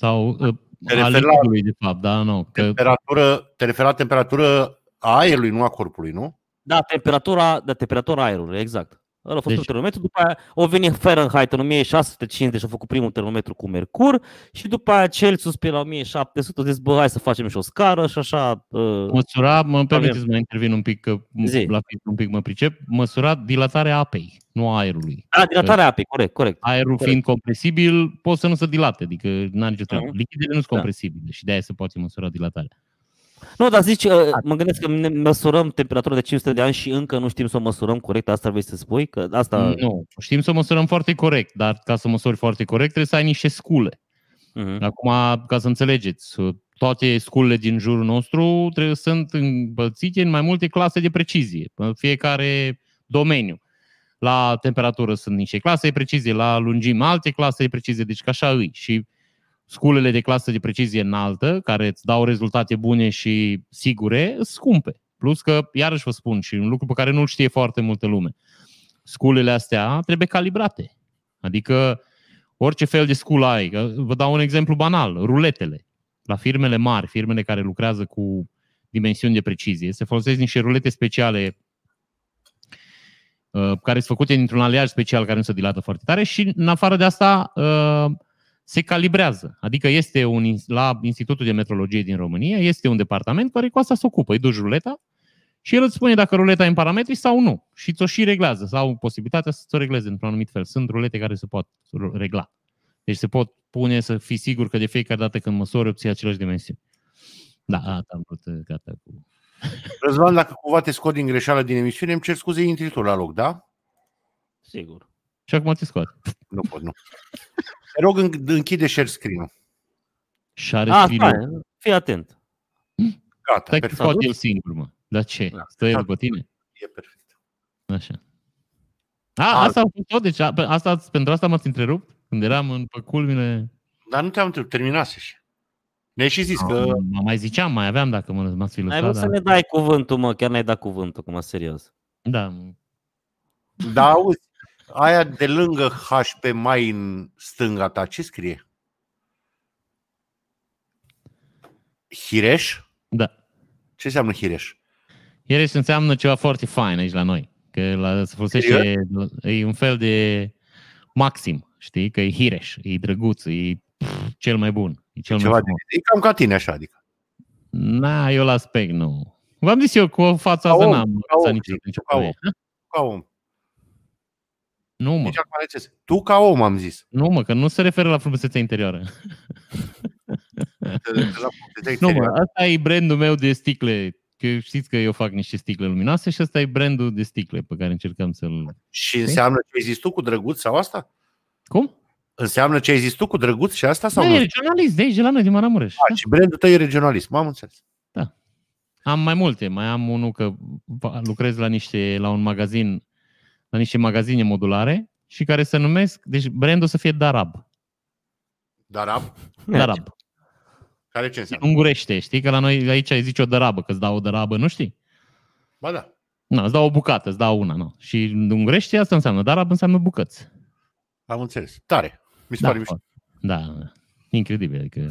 [SPEAKER 3] sau uh,
[SPEAKER 2] Te
[SPEAKER 3] a
[SPEAKER 2] referi la-
[SPEAKER 3] lichidului, de fapt, da, nu. Că
[SPEAKER 2] Temperatură, te referi la temperatură a aerului, nu a corpului, nu?
[SPEAKER 1] Da, temperatura, da, temperatura aerului, exact. Ăla a fost
[SPEAKER 3] Deci-
[SPEAKER 1] deci... un termometru, după aia o venit Fahrenheit în 1650 și a făcut primul termometru cu mercur și după aia Celsius pe la 1700 zis, bă, hai să facem și o scară și așa. Uh,
[SPEAKER 3] măsura, mă permiteți să mai intervin un pic, că
[SPEAKER 1] Zi.
[SPEAKER 3] la fizică un pic mă pricep, măsura dilatarea apei, nu a aerului.
[SPEAKER 1] da, dilatarea apei, corect, corect.
[SPEAKER 3] Aerul
[SPEAKER 1] Corect.
[SPEAKER 3] fiind compresibil, poate să nu se dilate, adică n-are nicio treabă.
[SPEAKER 1] Mhm.
[SPEAKER 3] Lichidele nu sunt
[SPEAKER 1] Da.
[SPEAKER 3] compresibile și de-aia se poate măsura dilatarea.
[SPEAKER 1] Nu, dar zici, uh, mă gândesc că ne măsurăm temperatura de 500 de ani și încă nu știm să o măsurăm corect, asta vrei să spui? Că asta...
[SPEAKER 3] Nu, știm să măsurăm foarte corect, dar ca să măsori foarte corect trebuie să ai niște scule.
[SPEAKER 1] Mhm.
[SPEAKER 3] Acum, ca să înțelegeți, toate sculele din jurul nostru trebuie, sunt împărțite în mai multe clase de precizie, în fiecare domeniu. La temperatură sunt niște clase de precizie, la lungime alte clase de precizie, deci ca așa îi. Și sculele de clasă de precizie înaltă, care îți dau rezultate bune și sigure, sunt scumpe. Plus că, iarăși vă spun, și un lucru pe care nu-l știe foarte multă lume, sculele astea trebuie calibrate. Adică orice fel de sculă ai. că Vă dau un exemplu banal, ruletele. La firmele mari, firmele care lucrează cu dimensiuni de precizie, se folosesc niște rulete speciale uh, care sunt făcute dintr-un aliaj special care nu se dilată foarte tare și în afară de asta uh, se calibrează. Adică este un, ins- la Institutul de Metrologie din România, este un departament care cu asta se ocupă. Îi duci ruleta și el îți spune dacă ruleta e în parametri sau nu. Și ți-o și reglează sau posibilitatea să ți-o regleze într-un anumit fel. Sunt rulete care se pot regla. Deci se pot pune să fii sigur că de fiecare dată când măsori obții aceleași dimensiuni. Da, asta am vrut, gata cu
[SPEAKER 2] Răzvan, dacă cumva te scot din greșeală din emisiune, îmi cer scuze, intri tu la loc, da?
[SPEAKER 1] Sigur.
[SPEAKER 3] Și acum te scoate.
[SPEAKER 2] Nu pot, nu. Te rog, în- închide share screen-ul.
[SPEAKER 3] Și are
[SPEAKER 1] A,
[SPEAKER 3] screen
[SPEAKER 1] stai, fii atent.
[SPEAKER 2] Gata,
[SPEAKER 3] Stai că
[SPEAKER 2] perfect.
[SPEAKER 3] scoate el singur, mă. Dar ce?
[SPEAKER 2] Da.
[SPEAKER 3] Stă el
[SPEAKER 2] Da.
[SPEAKER 3] după tine?
[SPEAKER 2] E perfect.
[SPEAKER 3] Așa. A, asta a fost tot? Deci a, pe- asta, pentru asta m-ați întrerupt? Când eram în pe culmine...
[SPEAKER 2] Dar nu te-am întrebat, terminase și. Ne-ai și zis că...
[SPEAKER 3] Mă mai ziceam, mai aveam dacă mă, m-ați fi
[SPEAKER 1] Ai
[SPEAKER 3] lăsat.
[SPEAKER 1] vrut să
[SPEAKER 3] dar...
[SPEAKER 1] ne dai cuvântul, mă, chiar n-ai dat cuvântul, cum serios.
[SPEAKER 3] Da,
[SPEAKER 2] Da, auzi, aia de lângă HP mai în stânga ta, ce scrie? Hireș?
[SPEAKER 3] da.
[SPEAKER 2] Ce înseamnă Hireș?
[SPEAKER 3] Ieri înseamnă ceva foarte fain aici la noi. Că la, se folosește, e un fel de maxim, știi? Că e hireș, e drăguț, e pf, cel mai bun, e cel
[SPEAKER 2] Ceva
[SPEAKER 3] mai
[SPEAKER 2] de...
[SPEAKER 3] frumos.
[SPEAKER 2] E cam ca tine așa, adică.
[SPEAKER 3] Na, eu la aspect nu. V-am zis eu, cu fața
[SPEAKER 2] Ca
[SPEAKER 3] asta
[SPEAKER 2] om,
[SPEAKER 3] n-am
[SPEAKER 2] ca om,
[SPEAKER 3] lăsat nicio, nicio
[SPEAKER 2] ca om.
[SPEAKER 3] părere.
[SPEAKER 2] Ca om.
[SPEAKER 3] Nu, mă.
[SPEAKER 2] Nici acum rețes. Tu ca om am zis.
[SPEAKER 3] Nu, mă, că nu se referă la frumusețea interioară.
[SPEAKER 2] Te- te la frumusețea
[SPEAKER 3] Nu, mă,
[SPEAKER 2] exterioară.
[SPEAKER 3] asta e brandul meu de sticle. Că știți că eu fac niște sticle luminoase și ăsta e brandul de sticle pe care încercăm să-l...
[SPEAKER 2] Și înseamnă ce ai zis tu cu drăguț sau asta?
[SPEAKER 3] Cum?
[SPEAKER 2] Înseamnă ce ai zis tu cu drăguț și asta sau
[SPEAKER 3] Da,
[SPEAKER 2] nu?
[SPEAKER 3] e regionalist de aici, de la noi, din Maramureș.
[SPEAKER 2] A, și brandul tău e regionalist, m-am înțeles.
[SPEAKER 3] Am mai multe. Mai am unul că va- lucrez la niște, la un magazin, la niște magazine modulare și care se numesc, deci brandul să fie Darab.
[SPEAKER 2] Darab?
[SPEAKER 3] Darab.
[SPEAKER 2] Care ce înseamnă?
[SPEAKER 3] Ungurește, știi? Că la noi aici ai zice o darabă, că îți dau o darabă, nu știi?
[SPEAKER 2] Ba da.
[SPEAKER 3] Nu, îți dau o bucată, îți dau una, nu. Și în ungurește asta înseamnă, darab înseamnă bucăți.
[SPEAKER 2] Am înțeles. Tare. Mi se
[SPEAKER 3] Da,
[SPEAKER 2] pare mișto.
[SPEAKER 3] da, da. incredibil. Adică,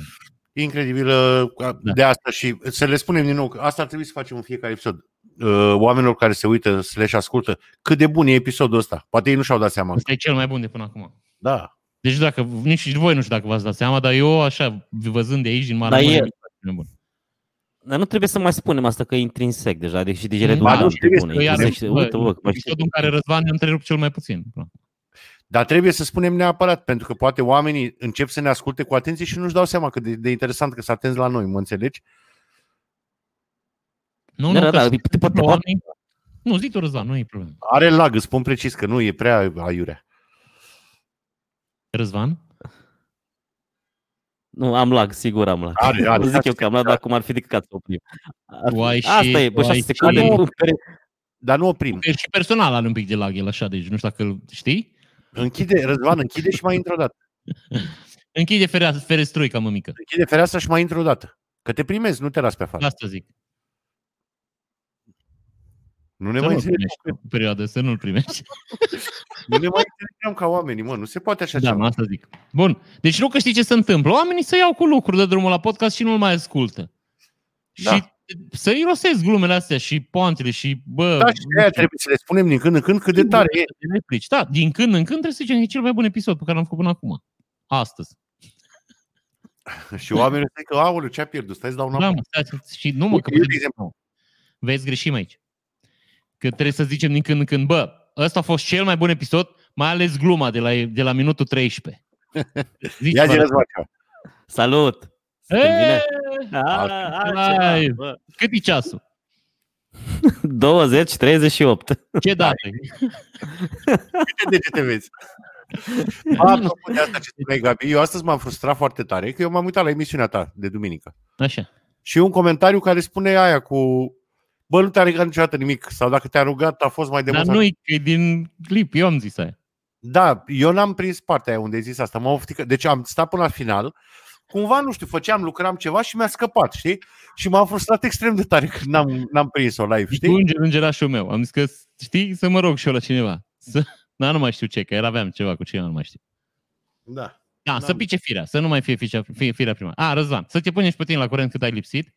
[SPEAKER 2] Incredibil uh,
[SPEAKER 3] Da.
[SPEAKER 2] de asta și să le spunem din nou că asta ar trebui să facem în fiecare episod. Uh, Oamenilor care se uită, slash ascultă, cât de bun e episodul ăsta. Poate ei nu și-au dat seama.
[SPEAKER 3] ăsta e cel mai bun de până acum.
[SPEAKER 2] Da.
[SPEAKER 3] Deci dacă, nici voi nu știu dacă v-ați dat seama, dar eu așa, văzând de aici, din
[SPEAKER 1] Dar
[SPEAKER 3] Maramureș,
[SPEAKER 1] e-
[SPEAKER 3] mi se pare cel mai bun.
[SPEAKER 1] Dar nu trebuie să mai spunem asta că e intrinsec deja, deși deja
[SPEAKER 3] Ba,
[SPEAKER 1] redundant
[SPEAKER 2] nu
[SPEAKER 1] de
[SPEAKER 2] trebuie
[SPEAKER 1] bune.
[SPEAKER 2] să-
[SPEAKER 3] Că iar,
[SPEAKER 1] Zice,
[SPEAKER 3] bă,
[SPEAKER 1] Uite, bă, că mai știi.
[SPEAKER 3] episodul în care Răzvan ne întrerup cel mai puțin.
[SPEAKER 2] Dar trebuie să spunem neapărat, pentru că poate oamenii încep să ne asculte cu atenție și nu-și dau seama cât de, de interesant că s-a atenți la noi, mă înțelegi?
[SPEAKER 3] Nu,
[SPEAKER 1] Da,
[SPEAKER 3] nu,
[SPEAKER 1] da,
[SPEAKER 3] că
[SPEAKER 1] da,
[SPEAKER 3] sunt
[SPEAKER 1] te poate-
[SPEAKER 3] oamenii- Nu, zi tu, Răzvan, nu e problemă.
[SPEAKER 2] Are lag, îți spun precis că nu, e prea aiurea.
[SPEAKER 3] Răzvan?
[SPEAKER 1] Nu, am lag, sigur am lag.
[SPEAKER 2] Are, are.
[SPEAKER 1] Zic eu că am lag, dar acum ar fi decât să oprim. Ar
[SPEAKER 3] Tu ai
[SPEAKER 1] fi- Asta
[SPEAKER 3] și-
[SPEAKER 1] e, bă,
[SPEAKER 3] tu ai
[SPEAKER 1] 6 secunde.
[SPEAKER 3] și-
[SPEAKER 1] în pere-
[SPEAKER 2] Dar nu oprim.
[SPEAKER 3] Că și personal are un pic de lag el așa, deci nu știu dacă îl știi.
[SPEAKER 2] Închide, Răzvan, închide și mai intră o dată.
[SPEAKER 3] Închide ferea, ferestruica, mămică.
[SPEAKER 2] Închide fereastra și mai intră o dată. Că te primezi, nu te las pe afară.
[SPEAKER 3] Asta zic.
[SPEAKER 2] Nu ne
[SPEAKER 3] Să
[SPEAKER 2] mai
[SPEAKER 3] nu-l
[SPEAKER 2] înțelegem,
[SPEAKER 3] primești o perioadă, să nu-l primești.
[SPEAKER 2] nu ne mai înțelegem ca oamenii, mă. Nu se poate așa
[SPEAKER 3] Da,
[SPEAKER 2] ceva.
[SPEAKER 3] mă, asta zic. Bun. Deci nu că știi ce se întâmplă. Oamenii să iau cu lucruri de drumul la podcast și nu-l mai ascultă.
[SPEAKER 2] Da.
[SPEAKER 3] Și să irosesc glumele astea și poantele și, bă...
[SPEAKER 2] Da, și de aia trebuie să le spunem din când în când cât de tare e.
[SPEAKER 3] De replici. Da, din când în când trebuie să zicem că e cel mai bun episod pe care l-am făcut până acum. Astăzi.
[SPEAKER 2] Și oamenii zic că, aoleu, ce-a pierdut? Stai să dau
[SPEAKER 3] Da,
[SPEAKER 2] înapoi.
[SPEAKER 3] mă, stați, și nu mă, că
[SPEAKER 2] Uite, eu, de exemplu,
[SPEAKER 3] vezi greșim aici. Că trebuie să zicem din când în când, bă, ăsta a fost cel mai bun episod, mai ales gluma de la, de la minutul 13. Zici,
[SPEAKER 2] ia zi
[SPEAKER 3] bă,
[SPEAKER 2] Răzvan ceva.
[SPEAKER 1] Salut!
[SPEAKER 3] "E,
[SPEAKER 1] Bine. A,
[SPEAKER 3] Hai.
[SPEAKER 1] altceva, bă.
[SPEAKER 3] Cât e ceasul?
[SPEAKER 1] 20, 38.
[SPEAKER 3] Ce dată?
[SPEAKER 2] Câte degete vezi? Apropo de asta ce spuneai, Gabi, eu astăzi m-am frustrat foarte tare, că eu m-am uitat la emisiunea ta de duminică.
[SPEAKER 3] Așa.
[SPEAKER 2] Și un comentariu care spune aia cu Bă, nu te-a rugat niciodată nimic. Sau dacă te-a rugat, a fost mai de
[SPEAKER 3] Dar
[SPEAKER 2] mult.
[SPEAKER 3] nu e că e din clip, eu am zis aia.
[SPEAKER 2] Da, eu n-am prins partea aia unde ai zis asta. M-a oftică. Deci am stat până la final. Cumva, nu știu, făceam, lucram ceva și mi-a scăpat, știi? Și m-am frustrat extrem de tare când n-am, n-am prins-o live,
[SPEAKER 3] Cu
[SPEAKER 2] știi?
[SPEAKER 3] înger, îngerașul meu. Am zis că, știi, să mă rog și eu la cineva. Să... Dar nu mai știu ce, că era aveam ceva cu cineva, nu mai știu.
[SPEAKER 2] Da.
[SPEAKER 3] Da,
[SPEAKER 2] N-am-
[SPEAKER 3] să pice firea, să nu mai fie, fie, fie firea prima. A, Răzvan, să te punem și pe tine la curent cât ai lipsit.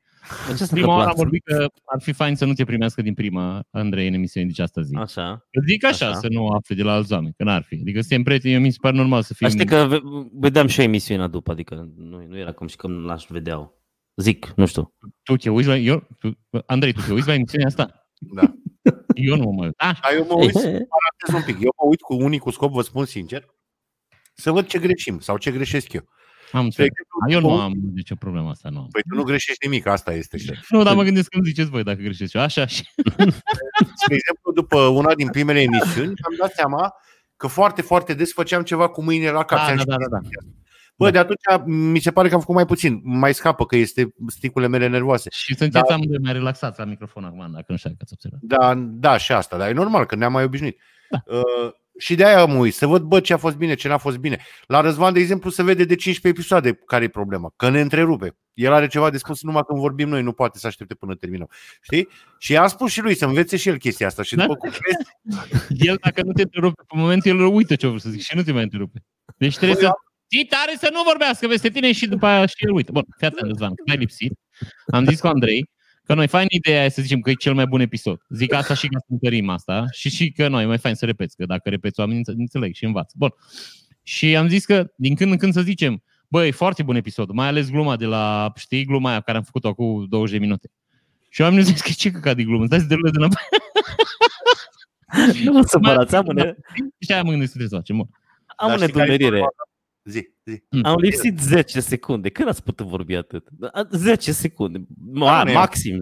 [SPEAKER 1] De ce s-a
[SPEAKER 3] Prima oară am
[SPEAKER 1] întâmplat?
[SPEAKER 3] vorbit că ar fi fain să nu te primească din prima, Andrei, în emisiune de această zi.
[SPEAKER 1] Așa.
[SPEAKER 3] Îți zic așa,
[SPEAKER 1] Așa.
[SPEAKER 3] să nu afle de la alți oameni, că n-ar fi. Adică suntem prieteni, eu mi se pare normal să fim...
[SPEAKER 1] Dar știi că ve- vedeam și eu emisiunea după, adică nu, nu era cum și când l-aș vedeau. Zic, nu știu.
[SPEAKER 3] Tu te uiți la... Eu, tu, Andrei, tu te uiți la emisiunea asta?
[SPEAKER 2] Da.
[SPEAKER 3] Eu nu mă mai uit. Ah,
[SPEAKER 2] Dar eu mă uit, parantez un pic, eu mă uit cu unii cu scop, vă spun sincer, să văd ce greșim sau ce greșesc eu.
[SPEAKER 3] Am
[SPEAKER 2] De
[SPEAKER 3] înțeles.
[SPEAKER 2] exemplu,
[SPEAKER 3] Eu nu
[SPEAKER 2] tu-
[SPEAKER 3] am nicio problemă asta, nu am.
[SPEAKER 2] Păi tu nu greșești nimic, asta este. știi?
[SPEAKER 3] Nu, dar mă gândesc că îmi ziceți voi dacă greșeți eu. Așa și...
[SPEAKER 2] Spre exemplu, după una din primele emisiuni, am dat seama că foarte, foarte des făceam ceva cu mâinile la cap.
[SPEAKER 3] Da,
[SPEAKER 2] Ți-am
[SPEAKER 3] da,
[SPEAKER 2] și
[SPEAKER 3] da,
[SPEAKER 2] zis
[SPEAKER 3] da, da.
[SPEAKER 2] chestia asta. Bă, de atunci mi se pare că am făcut mai puțin. Mai scapă că este sticule mele nervoase.
[SPEAKER 3] Și sunteți amândoi mai relaxați la microfon acum, dacă nu știu dacă ați observat.
[SPEAKER 2] Da, da, și asta, dar e normal că ne-am mai obișnuit.
[SPEAKER 3] Da.
[SPEAKER 2] Uh, și de aia mă uit, să văd, bă, ce a fost bine, ce n-a fost bine. La Răzvan, de exemplu, se vede de 15 episoade care e problema, că ne întrerupe. El are ceva de spus numai când vorbim noi, nu poate să aștepte până terminăm. Știi? Și am spus și lui să învețe și el chestia asta. Și
[SPEAKER 3] Da.
[SPEAKER 2] după cum vezi,
[SPEAKER 3] El, dacă nu te întrerupe pe moment, el uită ce vreau să zic și nu te mai întrerupe. Deci trebuie
[SPEAKER 2] Bă,
[SPEAKER 3] să ții tare să nu vorbească peste tine și după aia și el uită. Bun, fii atent, Răzvan, că ai lipsit. Am zis cu Andrei că noi fain ideea e să zicem că e cel mai bun episod. Zic asta și ca să întărim asta și și că noi mai fain să repeți, că dacă repeți oamenii înțe- înțeleg și învață. Bun. Și am zis că din când în când să zicem, băi, e foarte bun episod, mai ales gluma de la, știi, gluma aia care am făcut-o acum 20 de minute. Și oamenii zic că ce căcat de glumă, stai să te rulezi înapoi.
[SPEAKER 1] Nu vă supărați, am,
[SPEAKER 3] Da.
[SPEAKER 1] une,
[SPEAKER 3] Și aia mă gândesc să trebuie să facem. Bun.
[SPEAKER 1] am
[SPEAKER 2] Dar
[SPEAKER 1] o
[SPEAKER 2] știi care e
[SPEAKER 1] nedumerire.
[SPEAKER 2] Problema? Zi, zi.
[SPEAKER 1] Am lipsit 10 secunde. Când ați putut vorbi atât? A, 10 secunde. Ma,
[SPEAKER 2] nu e.
[SPEAKER 1] maxim.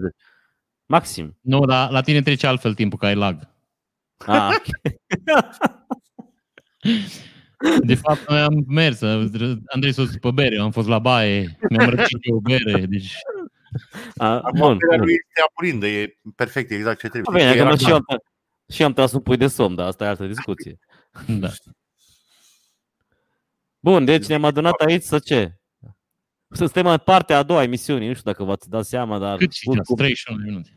[SPEAKER 1] Maxim.
[SPEAKER 3] Nu, dar la tine trece altfel timpul, că ai lag.
[SPEAKER 1] Ah, ok.
[SPEAKER 3] De fapt, noi am mers. Andrei s-a dus pe bere, eu am fost la baie, mi-am răcit eu o bere, deci...
[SPEAKER 1] A,
[SPEAKER 2] Acum
[SPEAKER 1] bun,
[SPEAKER 2] berea
[SPEAKER 1] bun.
[SPEAKER 2] lui este aprindă, e perfect, e exact ce trebuie.
[SPEAKER 1] Bine,
[SPEAKER 2] Știi,
[SPEAKER 1] că
[SPEAKER 2] era-
[SPEAKER 1] mă, și, eu am, și eu am tras un pui de somn, dar asta e altă discuție.
[SPEAKER 3] Da.
[SPEAKER 1] Bun, deci ne-am adunat aici să ce? Să suntem în partea a doua a emisiunii, nu știu dacă v-ați dat seama, dar
[SPEAKER 3] Cât și
[SPEAKER 1] cum,
[SPEAKER 3] ceas?
[SPEAKER 1] cum,
[SPEAKER 3] 31 de minute.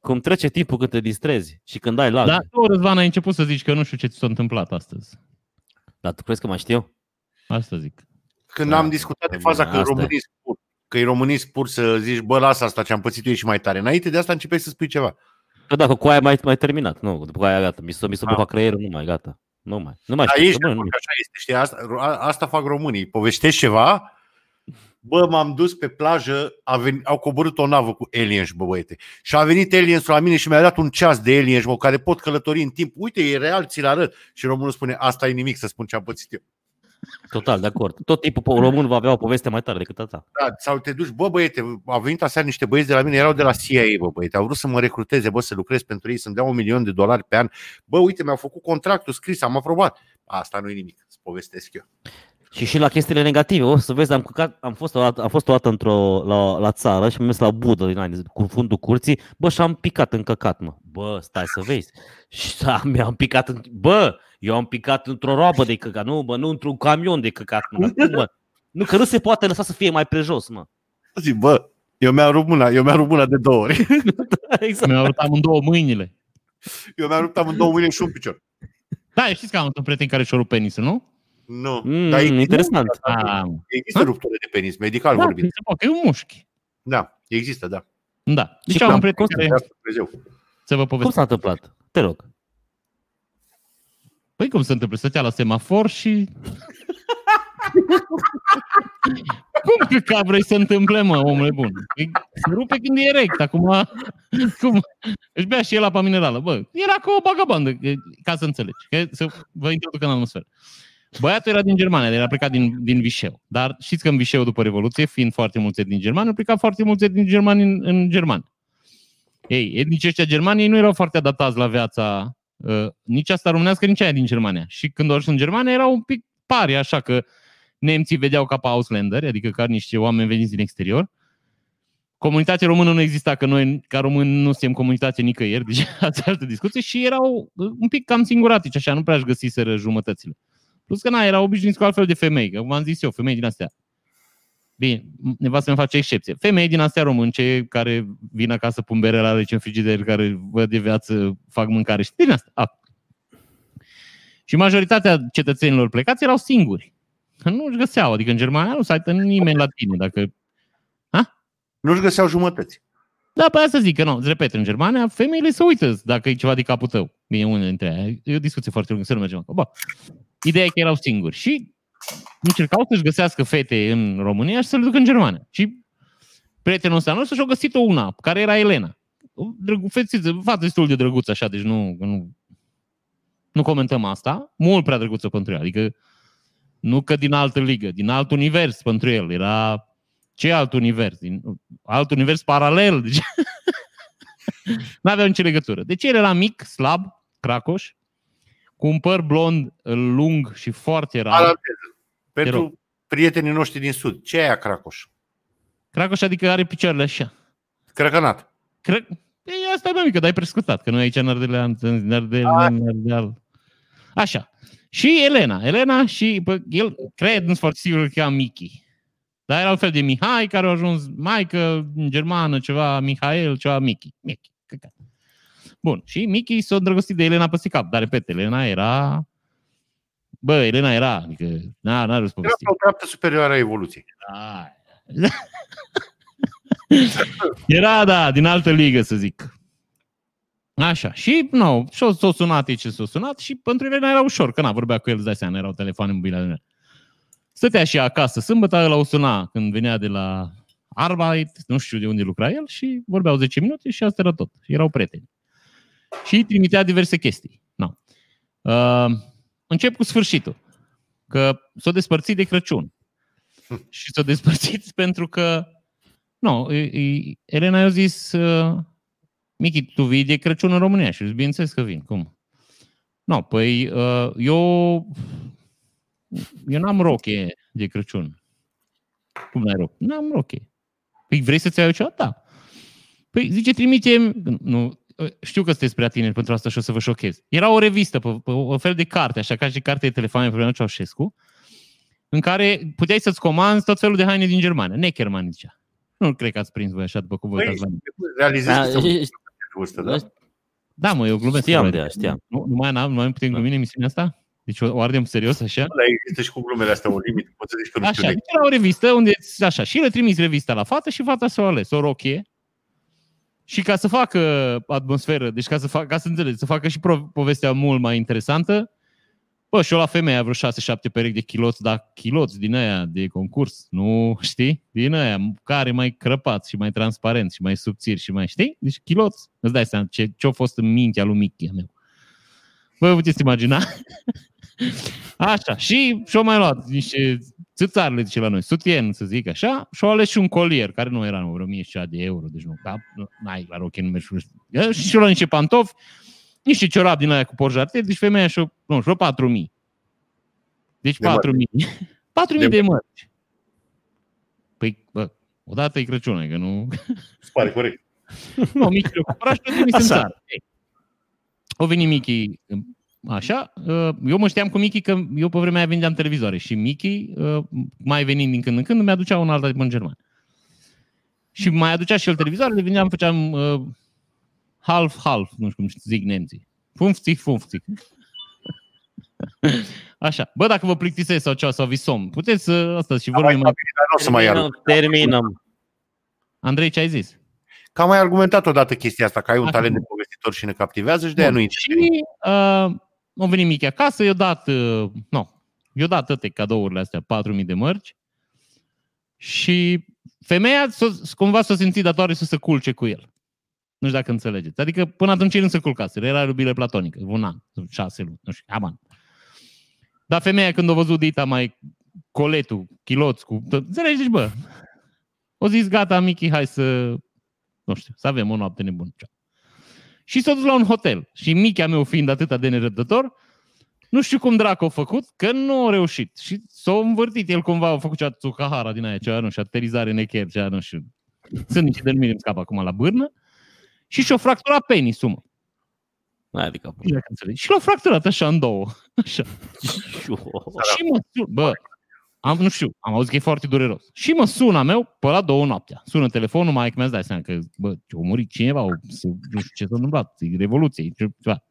[SPEAKER 1] cum trece timpul când te distrezi și când ai lag.
[SPEAKER 3] Da, tu, Răzvan, ai început să zici că nu știu ce ți s-a întâmplat astăzi.
[SPEAKER 1] Dar tu crezi că mai știu?
[SPEAKER 3] Asta zic.
[SPEAKER 2] Când
[SPEAKER 1] Da,
[SPEAKER 2] am discutat de
[SPEAKER 1] bine,
[SPEAKER 2] faza că
[SPEAKER 1] asta e.
[SPEAKER 2] românii spur, că e românii spur să zici, bă, lasă asta ce am pățit eu și mai tare. Înainte de asta începeai să spui ceva.
[SPEAKER 1] Că dacă cu aia mai, mai terminat, nu, după aia gata, mi s-a, mi s-a
[SPEAKER 2] Ah.
[SPEAKER 1] bucat creierul, nu mai, gata. Nu mai, nu mai
[SPEAKER 2] Dar
[SPEAKER 1] știu,
[SPEAKER 2] ești
[SPEAKER 1] bă,
[SPEAKER 2] de
[SPEAKER 1] nu.
[SPEAKER 2] acord că așa este, știi? Asta, a- asta fac românii. Povestești ceva, bă, m-am dus pe plajă, a venit, au coborât o navă cu aliens, bă, băiete. Și a venit aliens la mine și mi-a dat un ceas de aliens, bă, care pot călători în timp. Uite, e real, ți-l arăt. Și românul spune, asta e nimic să spun ce am pățit eu.
[SPEAKER 1] Total, de acord. Tot tipul po- român va avea o poveste mai tare decât a ta.
[SPEAKER 2] Da, sau te duci, bă băiete, au venit aseară niște băieți de la mine, erau de la CIA, bă băiete, au vrut să mă recruteze, bă, să lucrez pentru ei, să-mi dea un milion de dolari pe an. Bă, uite, mi-au făcut contractul scris, am aprobat. Asta nu e nimic, îți povestesc eu.
[SPEAKER 1] Și și la chestiile negative, o să vezi, am, căcat, am, fost o dată, am fost o dată într-o, la, la țară și am mers la budă din aia, cu fundul curții, bă, și am picat în căcat, mă. Bă, stai să vezi. Și da, mi-am picat, în, bă, eu am picat într-o roabă de căcat, nu, bă, nu într-un camion de căcat, mă. Dar cum, mă? Nu, că nu se poate lăsa să fie mai prejos, mă.
[SPEAKER 2] Zic, bă, eu mi-am rupt mâna, eu mi-am rupt mâna de două ori.
[SPEAKER 1] exact.
[SPEAKER 3] Mi-au arătat amândouă mâinile.
[SPEAKER 2] Eu mi-am rupt amândouă mâini și un picior.
[SPEAKER 3] Da, știți că am un prieten care și-a rupt penisul, nu?
[SPEAKER 2] Nu.
[SPEAKER 1] Mm,
[SPEAKER 2] Dar există-
[SPEAKER 1] interesant.
[SPEAKER 3] Ah, mă.
[SPEAKER 2] Există ruptură de penis, medical
[SPEAKER 3] da,
[SPEAKER 2] vorbind.
[SPEAKER 3] se poate, că e un mușchi.
[SPEAKER 2] Da, există, da.
[SPEAKER 3] Da. Deci
[SPEAKER 1] Și
[SPEAKER 3] am un
[SPEAKER 1] cum-
[SPEAKER 3] prieten
[SPEAKER 1] cum
[SPEAKER 3] care,
[SPEAKER 2] De asta Dumnezeu.
[SPEAKER 3] să vă
[SPEAKER 1] Cum
[SPEAKER 3] povestesc.
[SPEAKER 1] s-a întâmplat? Te rog.
[SPEAKER 3] Păi cum se întâmplă? Stătea la semafor și... cum că ca vrei să întâmple, mă, omule bun? Păi, Se rupe când e erect, acum... Cum? Își bea și el apa minerală. Bă, era ca o bagabandă, că- ca să înțelegi. Că să vă introduc în atmosferă. Băiatul era din Germania, era plecat din, din Vișeu. Dar știți că în Vișeu, după Revoluție, fiind foarte mulți din Germania, au plecat foarte mulți din Germania în, în Germania. Ei, etnici ăștia germani ei nu erau foarte adaptați la viața uh, nici asta românească, nici aia din Germania. Și când au ajuns în Germania erau un pic pari, așa că nemții vedeau ca pe Ausländer, adică ca niște oameni veniți din exterior. Comunitatea română nu exista, că noi ca români nu suntem comunitate nicăieri, deci ați altă discuție și erau uh, un pic cam singuratici, așa, nu prea își găsiseră jumătățile. Plus că na, erau obișnuiți cu altfel de femei, că v-am zis eu, femei din astea. Bine, nevastă mi face excepție. Femei din astea românce care vin acasă, pun bere la rece în frigider, care văd de viață, fac mâncare și din asta. A. Și majoritatea cetățenilor plecați erau singuri. Că nu își găseau, adică în Germania nu s-a nimeni la tine. Dacă...
[SPEAKER 2] Nu-și găseau jumătăți.
[SPEAKER 3] Da, pe asta zic că nu, îți repet, în Germania femeile se uită dacă e ceva de capul tău. Bine, unele dintre aia. E o discuție foarte lungă, să nu mergem acolo. Bă, ideea e că erau singuri și încercau să-și găsească fete în România și să le ducă în Germania. Și prietenul ăsta nostru și-a găsit-o una, care era Elena. O drăgu, fetiță, fată destul de drăguță așa, deci nu, nu, nu comentăm asta. Mult prea drăguță pentru ea, adică Nu că din altă ligă, din alt univers pentru el. Era ce alt univers? Din alt univers paralel. Deci... nu avea nicio legătură. Deci el era mic, slab, cracoș, cu un păr blond lung și foarte rar.
[SPEAKER 2] Paranteză.
[SPEAKER 3] rog.
[SPEAKER 2] Pentru prietenii noștri din Sud, ce e aia cracoș?
[SPEAKER 3] Cracoș adică are picioarele așa.
[SPEAKER 2] Crăcănat.
[SPEAKER 3] Cred... E asta e mică, dar ai prescutat, că noi aici în Ardelean, în Ardelean, în Ardeal. Așa. Și Elena. Elena și bă, el, cred, nu sunt foarte sigur că cheamă Mickey. Dar era un fel de Mihai care a ajuns maică în germană, ceva Mihail, ceva Mickey. Mickey. Căcat. Bun. Și Mickey s-a îndrăgostit de Elena pe cap. Dar, repet, Elena era... Bă, Elena era, adică n-a, n-a răspuns.
[SPEAKER 2] Era pe o treaptă superioară a evoluției.
[SPEAKER 3] Ai. Era, da, din altă ligă, să zic. Așa. Și, nu, și s-o sunat ei ce s-o sunat și pentru Elena era ușor, că n-a vorbea cu el, îți dai seama, erau telefoane mobile ale mele. Stătea și acasă sâmbătă, îl suna când venea de la Arbeit, nu știu de unde lucra el, și vorbeau 10 minute și asta era tot. Erau prieteni. Și îi trimitea diverse chestii. No. Uh, încep cu sfârșitul. Că s-o despărțit de Crăciun. Și s-o despărțit pentru că nu, e- e- Elena i-a zis uh, Michi, tu vii de Crăciun în România și eu zic, bineînțeles că vin, cum? Nu, păi uh, eu eu n-am roche de Crăciun. Cum n-ai roche? N-am roche. Păi vrei să-ți iau ceva? Da. Păi zice, trimite nu, știu că sunteți prea tineri pentru asta și o să vă șochez. Era o revistă, pe, pe, o fel de carte, așa ca și carte de telefoane pe vremea Ceaușescu, în care puteai să-ți comanzi tot felul de haine din Germania. Neckerman zicea. Nu cred că ați prins voi așa după cum vă
[SPEAKER 2] Păi,
[SPEAKER 3] uitați la mine.
[SPEAKER 2] realizezi
[SPEAKER 1] Da,
[SPEAKER 2] că sunt
[SPEAKER 1] e-
[SPEAKER 2] vârstă, da?
[SPEAKER 3] Da, mă, eu glumesc.
[SPEAKER 1] Știam
[SPEAKER 3] cu
[SPEAKER 1] de
[SPEAKER 3] voi.
[SPEAKER 1] aia, știam.
[SPEAKER 3] Nu, nu, mai, nu mai putem glumi în emisiunea asta? Deci o, o ardem serios așa?
[SPEAKER 2] Dar există și cu glumele astea o limită. Poți să zici că nu știu
[SPEAKER 3] Așa,
[SPEAKER 2] de
[SPEAKER 3] deci era o revistă unde, așa, și le trimis revista la fată și fata s-a ales o rochie și ca să facă atmosferă, deci ca să, fac, ca să înțelegi, să facă și pro- povestea mult mai interesantă, bă, și-o la femeia vreo 6-7 perechi de chiloți, dar chiloți din aia de concurs, nu știi? Din aia, care mai crăpați și mai transparenți și mai subțiri și mai, știi? Deci chiloți, îți dai seama ce, ce-a fost în mintea lui Mickey a meu. Vă puteți imagina? Așa, și și-o mai luat niște țâțarele, zice la noi, sutien, să zic așa, și-o ales și un colier, care nu era nu, vreo mie și ceva de euro, deci nu, da, nu ai la roche, nu mergi, nu știu. și și-o luat niște pantofi, niște ciorap din aia cu porjarte, deci femeia și-o, nu, și-o 4.000. Deci
[SPEAKER 2] De mărci.
[SPEAKER 3] 4.000. 4.000
[SPEAKER 2] De
[SPEAKER 3] de mărci. Păi, bă, odată e Crăciun, adică nu...
[SPEAKER 2] Îți pare corect.
[SPEAKER 3] Nu, Michi le-a cumpărat și le-a trimis în
[SPEAKER 1] Așa.
[SPEAKER 3] țară. Ei. O veni Michi așa, uh, eu mă știam cu Michi că eu pe vremea aia vindeam televizoare și Michi, uh, mai venind din când în când, îmi aducea un alt în german. Și mai aducea și el televizoare, le vindeam, făceam uh, half-half, nu știu cum zic nemții. Fumfțic, fumfțic. Așa. Bă, dacă vă plictisesc sau ceva, sau visom, puteți să, asta și vorbim mai...
[SPEAKER 2] Dar nu o să mai iar.
[SPEAKER 1] Terminăm, terminăm.
[SPEAKER 3] Andrei, ce ai zis?
[SPEAKER 2] Că am mai argumentat odată chestia asta, că ai un
[SPEAKER 3] Așa.
[SPEAKER 2] talent de povestitor și ne captivează și de aia nu
[SPEAKER 3] Bun.
[SPEAKER 2] interveni.
[SPEAKER 3] Și uh, au venit Michi acasă, i-a dat, uh, nu, i-a dat toate cadourile astea, 4.000 de mărci și femeia s-o, cumva s-a simțit datoare să se culce cu el. Nu știu dacă înțelegeți. Adică până atunci el nu se culcase, era iubire platonică, un an, șase luni, nu știu, aman. Dar femeia când a văzut Dita mai coletul, chiloți, cu... Înțelegi, zici, bă, o zis, gata, Michi, hai să, nu știu, să avem o noapte nebună. Ceau. Și s-a dus la un hotel. Și mica meu fiind atât de nerăbdător, nu știu cum dracu a făcut, că nu a reușit. Și s-a învârtit el cumva, a făcut cea Tsukahara din aia, cea, nu știu, aterizare în echer, cea, nu știu. Sunt niște denumiri, îmi scap acum la bârnă. Și și-a fracturat penisul, mă.
[SPEAKER 1] Adică,
[SPEAKER 3] Nu știu dacă înțelegi. Și l-a fracturat așa în două. Așa. Și mă sun, bă, am, nu știu, am auzit că e foarte dureros. Și mă sună meu pe la două noaptea. Sună telefonul, mai că mi-a dat seama că, bă, a murit cineva, o, să, nu știu ce s-a întâmplat, e revoluție, e ceva.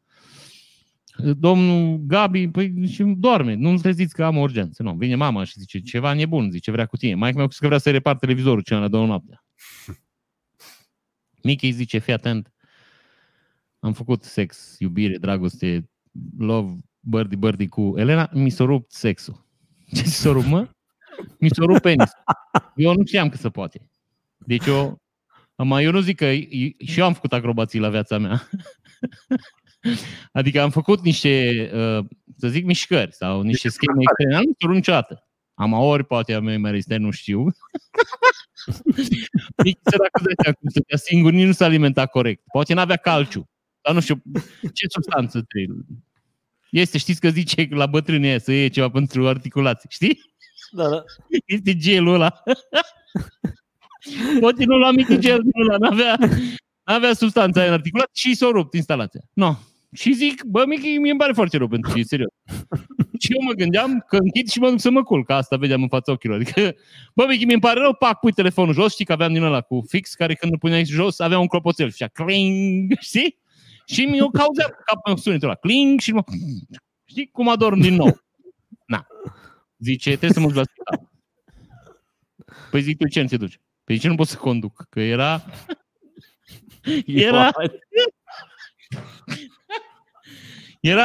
[SPEAKER 3] Domnul Gabi, păi și doarme, nu înțeleziți că am o urgență. Nu, vine mama și zice, ceva nebun, zice, vrea cu tine. Mai meu că vrea să repar televizorul cel la două noaptea. Mickey zice, fii atent, am făcut sex, iubire, dragoste, love, birdie, birdie cu Elena, mi s-a rupt sexul. Ce ți s-a rupt, mă? Mi s-a rupt penis. Eu nu știam că se poate. Deci eu, Ama eu nu zic că și eu am făcut acrobații la viața mea. adică am făcut niște uh, să zic, mișcări sau niște scheme externe. Nu știu niciodată. Amaori, poate a mei mai restea, nu știu. Nici săracul de aceea, cum stătea singur, nici nu s-a alimentat corect. Poate n-avea calciu. Dar nu știu ce substanță trebuie. Este, știți că zice la bătrâni aia să iei ceva pentru articulații, știi?
[SPEAKER 1] Da, da.
[SPEAKER 3] Este gelul ăla. Poate nu lua mic gelul ăla, n-avea, n-avea substanța aia în articulat și s-a rupt instalația. No. Și zic, bă, Michi, mi îmi pare foarte rău pentru tine, serios. și eu mă gândeam că închid și mă duc să mă culc, că asta vedeam în fața ochilor. Adică, bă, Michi, mi-mi pare rău, pac, pui telefonul jos, știi că aveam din ăla cu fix, care când îl puneai jos avea un clopoțel și cling, știi? Și mi-o cauzea capul sunetul ăla, cling și mă... Știi cum adorm din nou? Na. Zice, trebuie să mă duc la spital. Păi zic, tu ce nu te duci? Păi ce nu pot să conduc? Că era... Era... Era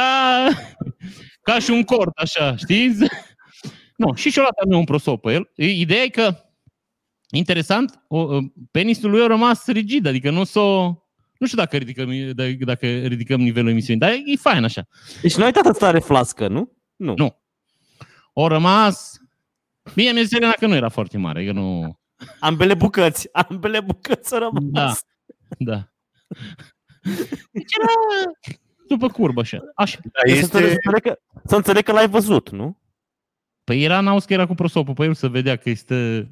[SPEAKER 3] ca și un cort, așa, știți? Nu, și și-o luat un prosop pe el. Ideea e că, interesant, o, penisul lui a rămas rigid, adică nu s-o... Nu știu dacă ridicăm, dacă ridicăm nivelul emisiunii, dar e fain așa.
[SPEAKER 1] Deci nu ai uitat stare flască, nu?
[SPEAKER 3] Nu. Nu. O rămas... Bine, mi-a zis Elena că nu era foarte mare, că nu...
[SPEAKER 1] Ambele bucăți, ambele bucăți au rămas.
[SPEAKER 3] Da, da. Deci era după curbă așa. așa.
[SPEAKER 2] Da,
[SPEAKER 1] Este... Să, înțeleg că, să înțeleg că l-ai văzut, nu?
[SPEAKER 3] Păi era, n-auzi că era cu prosopul pe el să vedea că este...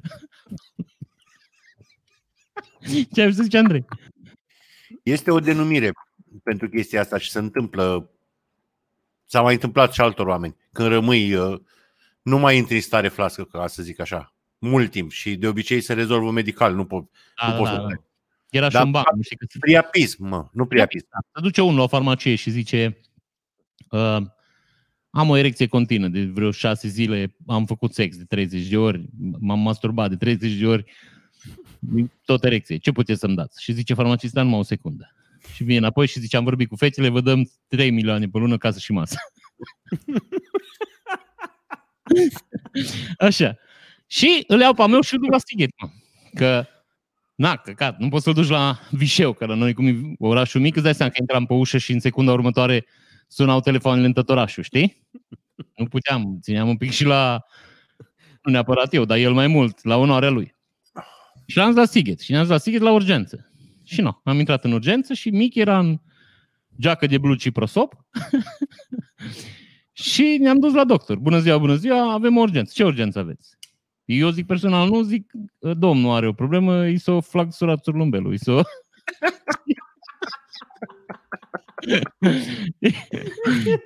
[SPEAKER 3] Ce ai să zice, Andrei?
[SPEAKER 2] Este o denumire pentru chestia asta și se întâmplă, s-a mai întâmplat și altor oameni. Când rămâi, uh, nu mai intri în stare flască, ca să zic așa, mult timp și de obicei se rezolvă medical, nu, po-
[SPEAKER 3] Da,
[SPEAKER 2] nu
[SPEAKER 3] da,
[SPEAKER 2] poți
[SPEAKER 3] da,
[SPEAKER 2] să
[SPEAKER 3] da. Era și
[SPEAKER 2] Da,
[SPEAKER 3] un banc. nu știi că se-
[SPEAKER 2] Priapism, mă, nu priapism.
[SPEAKER 3] Se duce unul la o farmacie și zice uh, am o erecție continuă de vreo șase zile, am făcut sex de 30 de ori, m-am masturbat de 30 de ori, tot erecție. Ce puteți să-mi dați? Și zice farmacista numai o secundă. Și vine înapoi și zice, am vorbit cu fetele, vă dăm 3 milioane pe lună, casă și masă. Așa. Și îl iau pe meu și îl duc la Stighet, mă. Că, na, căcat, nu poți să-l duci la Vișeu, că la noi, cum e orașul mic, îți dai seama că intram pe ușă și în secunda următoare sunau telefoanele în tot orașul, știi? Nu puteam, țineam un pic și la, nu neapărat eu, dar el mai mult, la onoarea lui. Și l-am dus la Sighet. Și ne-am dus la Sighet la urgență. Și nu, am intrat în urgență și mic era în geacă de blugi și prosop. și ne-am dus la doctor. Bună ziua, bună ziua, avem o urgență. Ce urgență aveți? Eu zic personal, nu zic, domnul are o problemă, i s-o flagsurat surlumbelul, i s-o...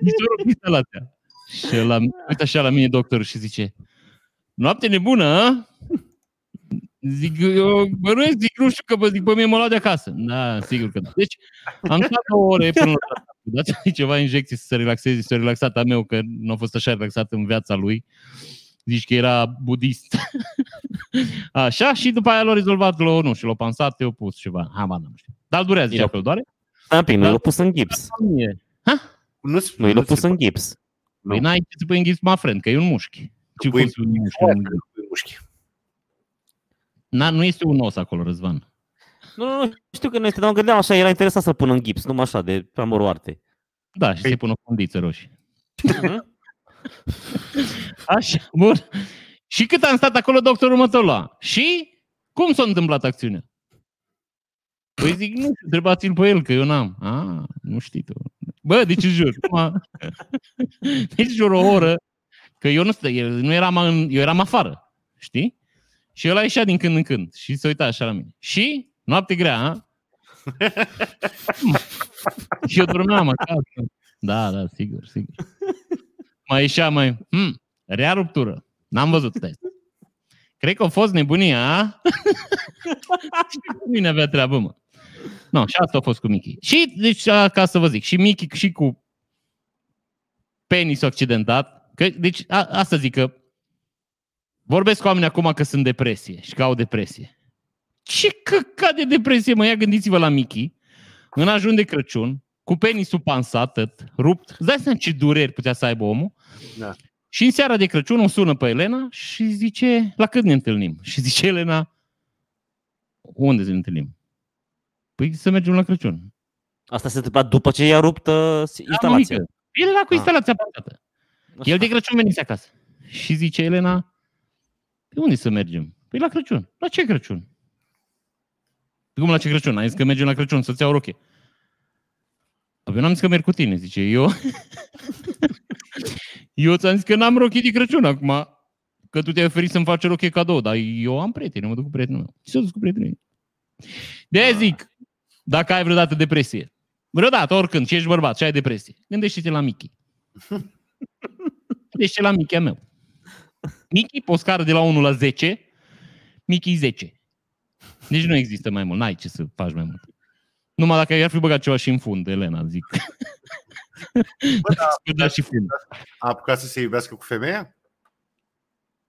[SPEAKER 3] I s-o rupt instalația. Și la, uite așa la mine doctorul și zice, noapte nebună, a? Zic, eu bănuiesc, zic, nu știu că bă, zic, pe mine mă luat de acasă. Da, sigur că da. Deci, am stat două ore până la dați ceva injecții să se relaxeze, s-a relaxat a meu, că nu a fost așa relaxat în viața lui. Zici că era budist. Așa, și după aia l-a rezolvat, l-a, nu știu, l-a pansat, i-a pus ceva. Habar nu știu. Dar îl durează, zicea
[SPEAKER 1] Eu-
[SPEAKER 3] că îl doare.
[SPEAKER 1] Da, pic, nu
[SPEAKER 3] Da.
[SPEAKER 1] l-a pus în gips.
[SPEAKER 2] Nu,
[SPEAKER 1] Nu l-a pus în gips.
[SPEAKER 3] Păi n-ai ce să pui în ghips, my friend, că e un mușchi. Ce
[SPEAKER 2] Pui-
[SPEAKER 3] poți să pui un mușchi? în ghips?
[SPEAKER 2] mușchi.
[SPEAKER 3] Na, nu este un os acolo, Răzvan.
[SPEAKER 1] Nu, nu, nu, știu că nu este, dar mă gândeam așa, era interesat să-l pun în gips, numai așa, de pe amoroarte.
[SPEAKER 3] Da, și
[SPEAKER 2] Păi-
[SPEAKER 3] se pun o fundiță roșie. Așa, bun. Și cât am stat acolo, doctorul mă tot lua. Și cum s-a întâmplat acțiunea? Păi zic, nu știu, întrebați-l pe el, că eu n-am. A, nu știi tu. Bă, deci îți jur. Acum, deci jur o oră, că eu nu, stă, eu nu eram, în, eu eram afară, știi? Și el a ieșit din când în când și se uita așa la mine. Și noapte grea, a? și eu dormeam acasă. Da, da, sigur, sigur. Mai ieșea mai, hmm, rea ruptură. N-am văzut test. Cred că a fost nebunia, a? și cu mine avea treabă, mă. No, și asta a fost cu Mickey. Și, deci, a, ca să vă zic, și Mickey și cu penisul accidentat. Că, deci, a, asta zic că vorbesc cu oameni acum că sunt depresie și că au depresie. Ce căcat de depresie, mă, ia gândiți-vă la Mickey, în ajun de Crăciun, cu penisul pansat, tot, rupt. Îți dai seama ce dureri putea să aibă omul?
[SPEAKER 2] Da.
[SPEAKER 3] Și în seara de Crăciun o sună pe Elena și zice, la cât ne întâlnim? Și zice Elena, unde să ne întâlnim? Păi să mergem la Crăciun.
[SPEAKER 1] Asta se întâmpla după ce i-a rupt uh, instalația.
[SPEAKER 3] El era cu
[SPEAKER 1] Ah.
[SPEAKER 3] instalația pansată. El de Crăciun venise acasă. Și zice Elena, pe unde să mergem? Păi la Crăciun. La ce Crăciun? Cum la ce Crăciun? Ai zis că mergem la Crăciun să-ți iau rochie. Păi eu n-am zis că merg cu tine, zice. Eu, eu ți-am zis că n-am rochie de Crăciun acum. Că tu te-ai oferit să-mi faci rochie cadou, dar eu am prieteni, mă duc cu prietenul meu. Și s-a dus cu prietenul meu. de zic, dacă ai vreodată depresie, vreodată, oricând, și ești bărbat și ai depresie, gândește-te la Mickey. Gândește la Mickey meu. Mickey, pe o scară de la 1 la 10, Mickey 10. Deci nu există mai mult, n-ai ce să faci mai mult. Numai dacă i-ar fi băgat ceva și în fund, Elena, zic.
[SPEAKER 2] Bă, da,
[SPEAKER 3] da și fund.
[SPEAKER 2] a apucat să se iubească cu femeia?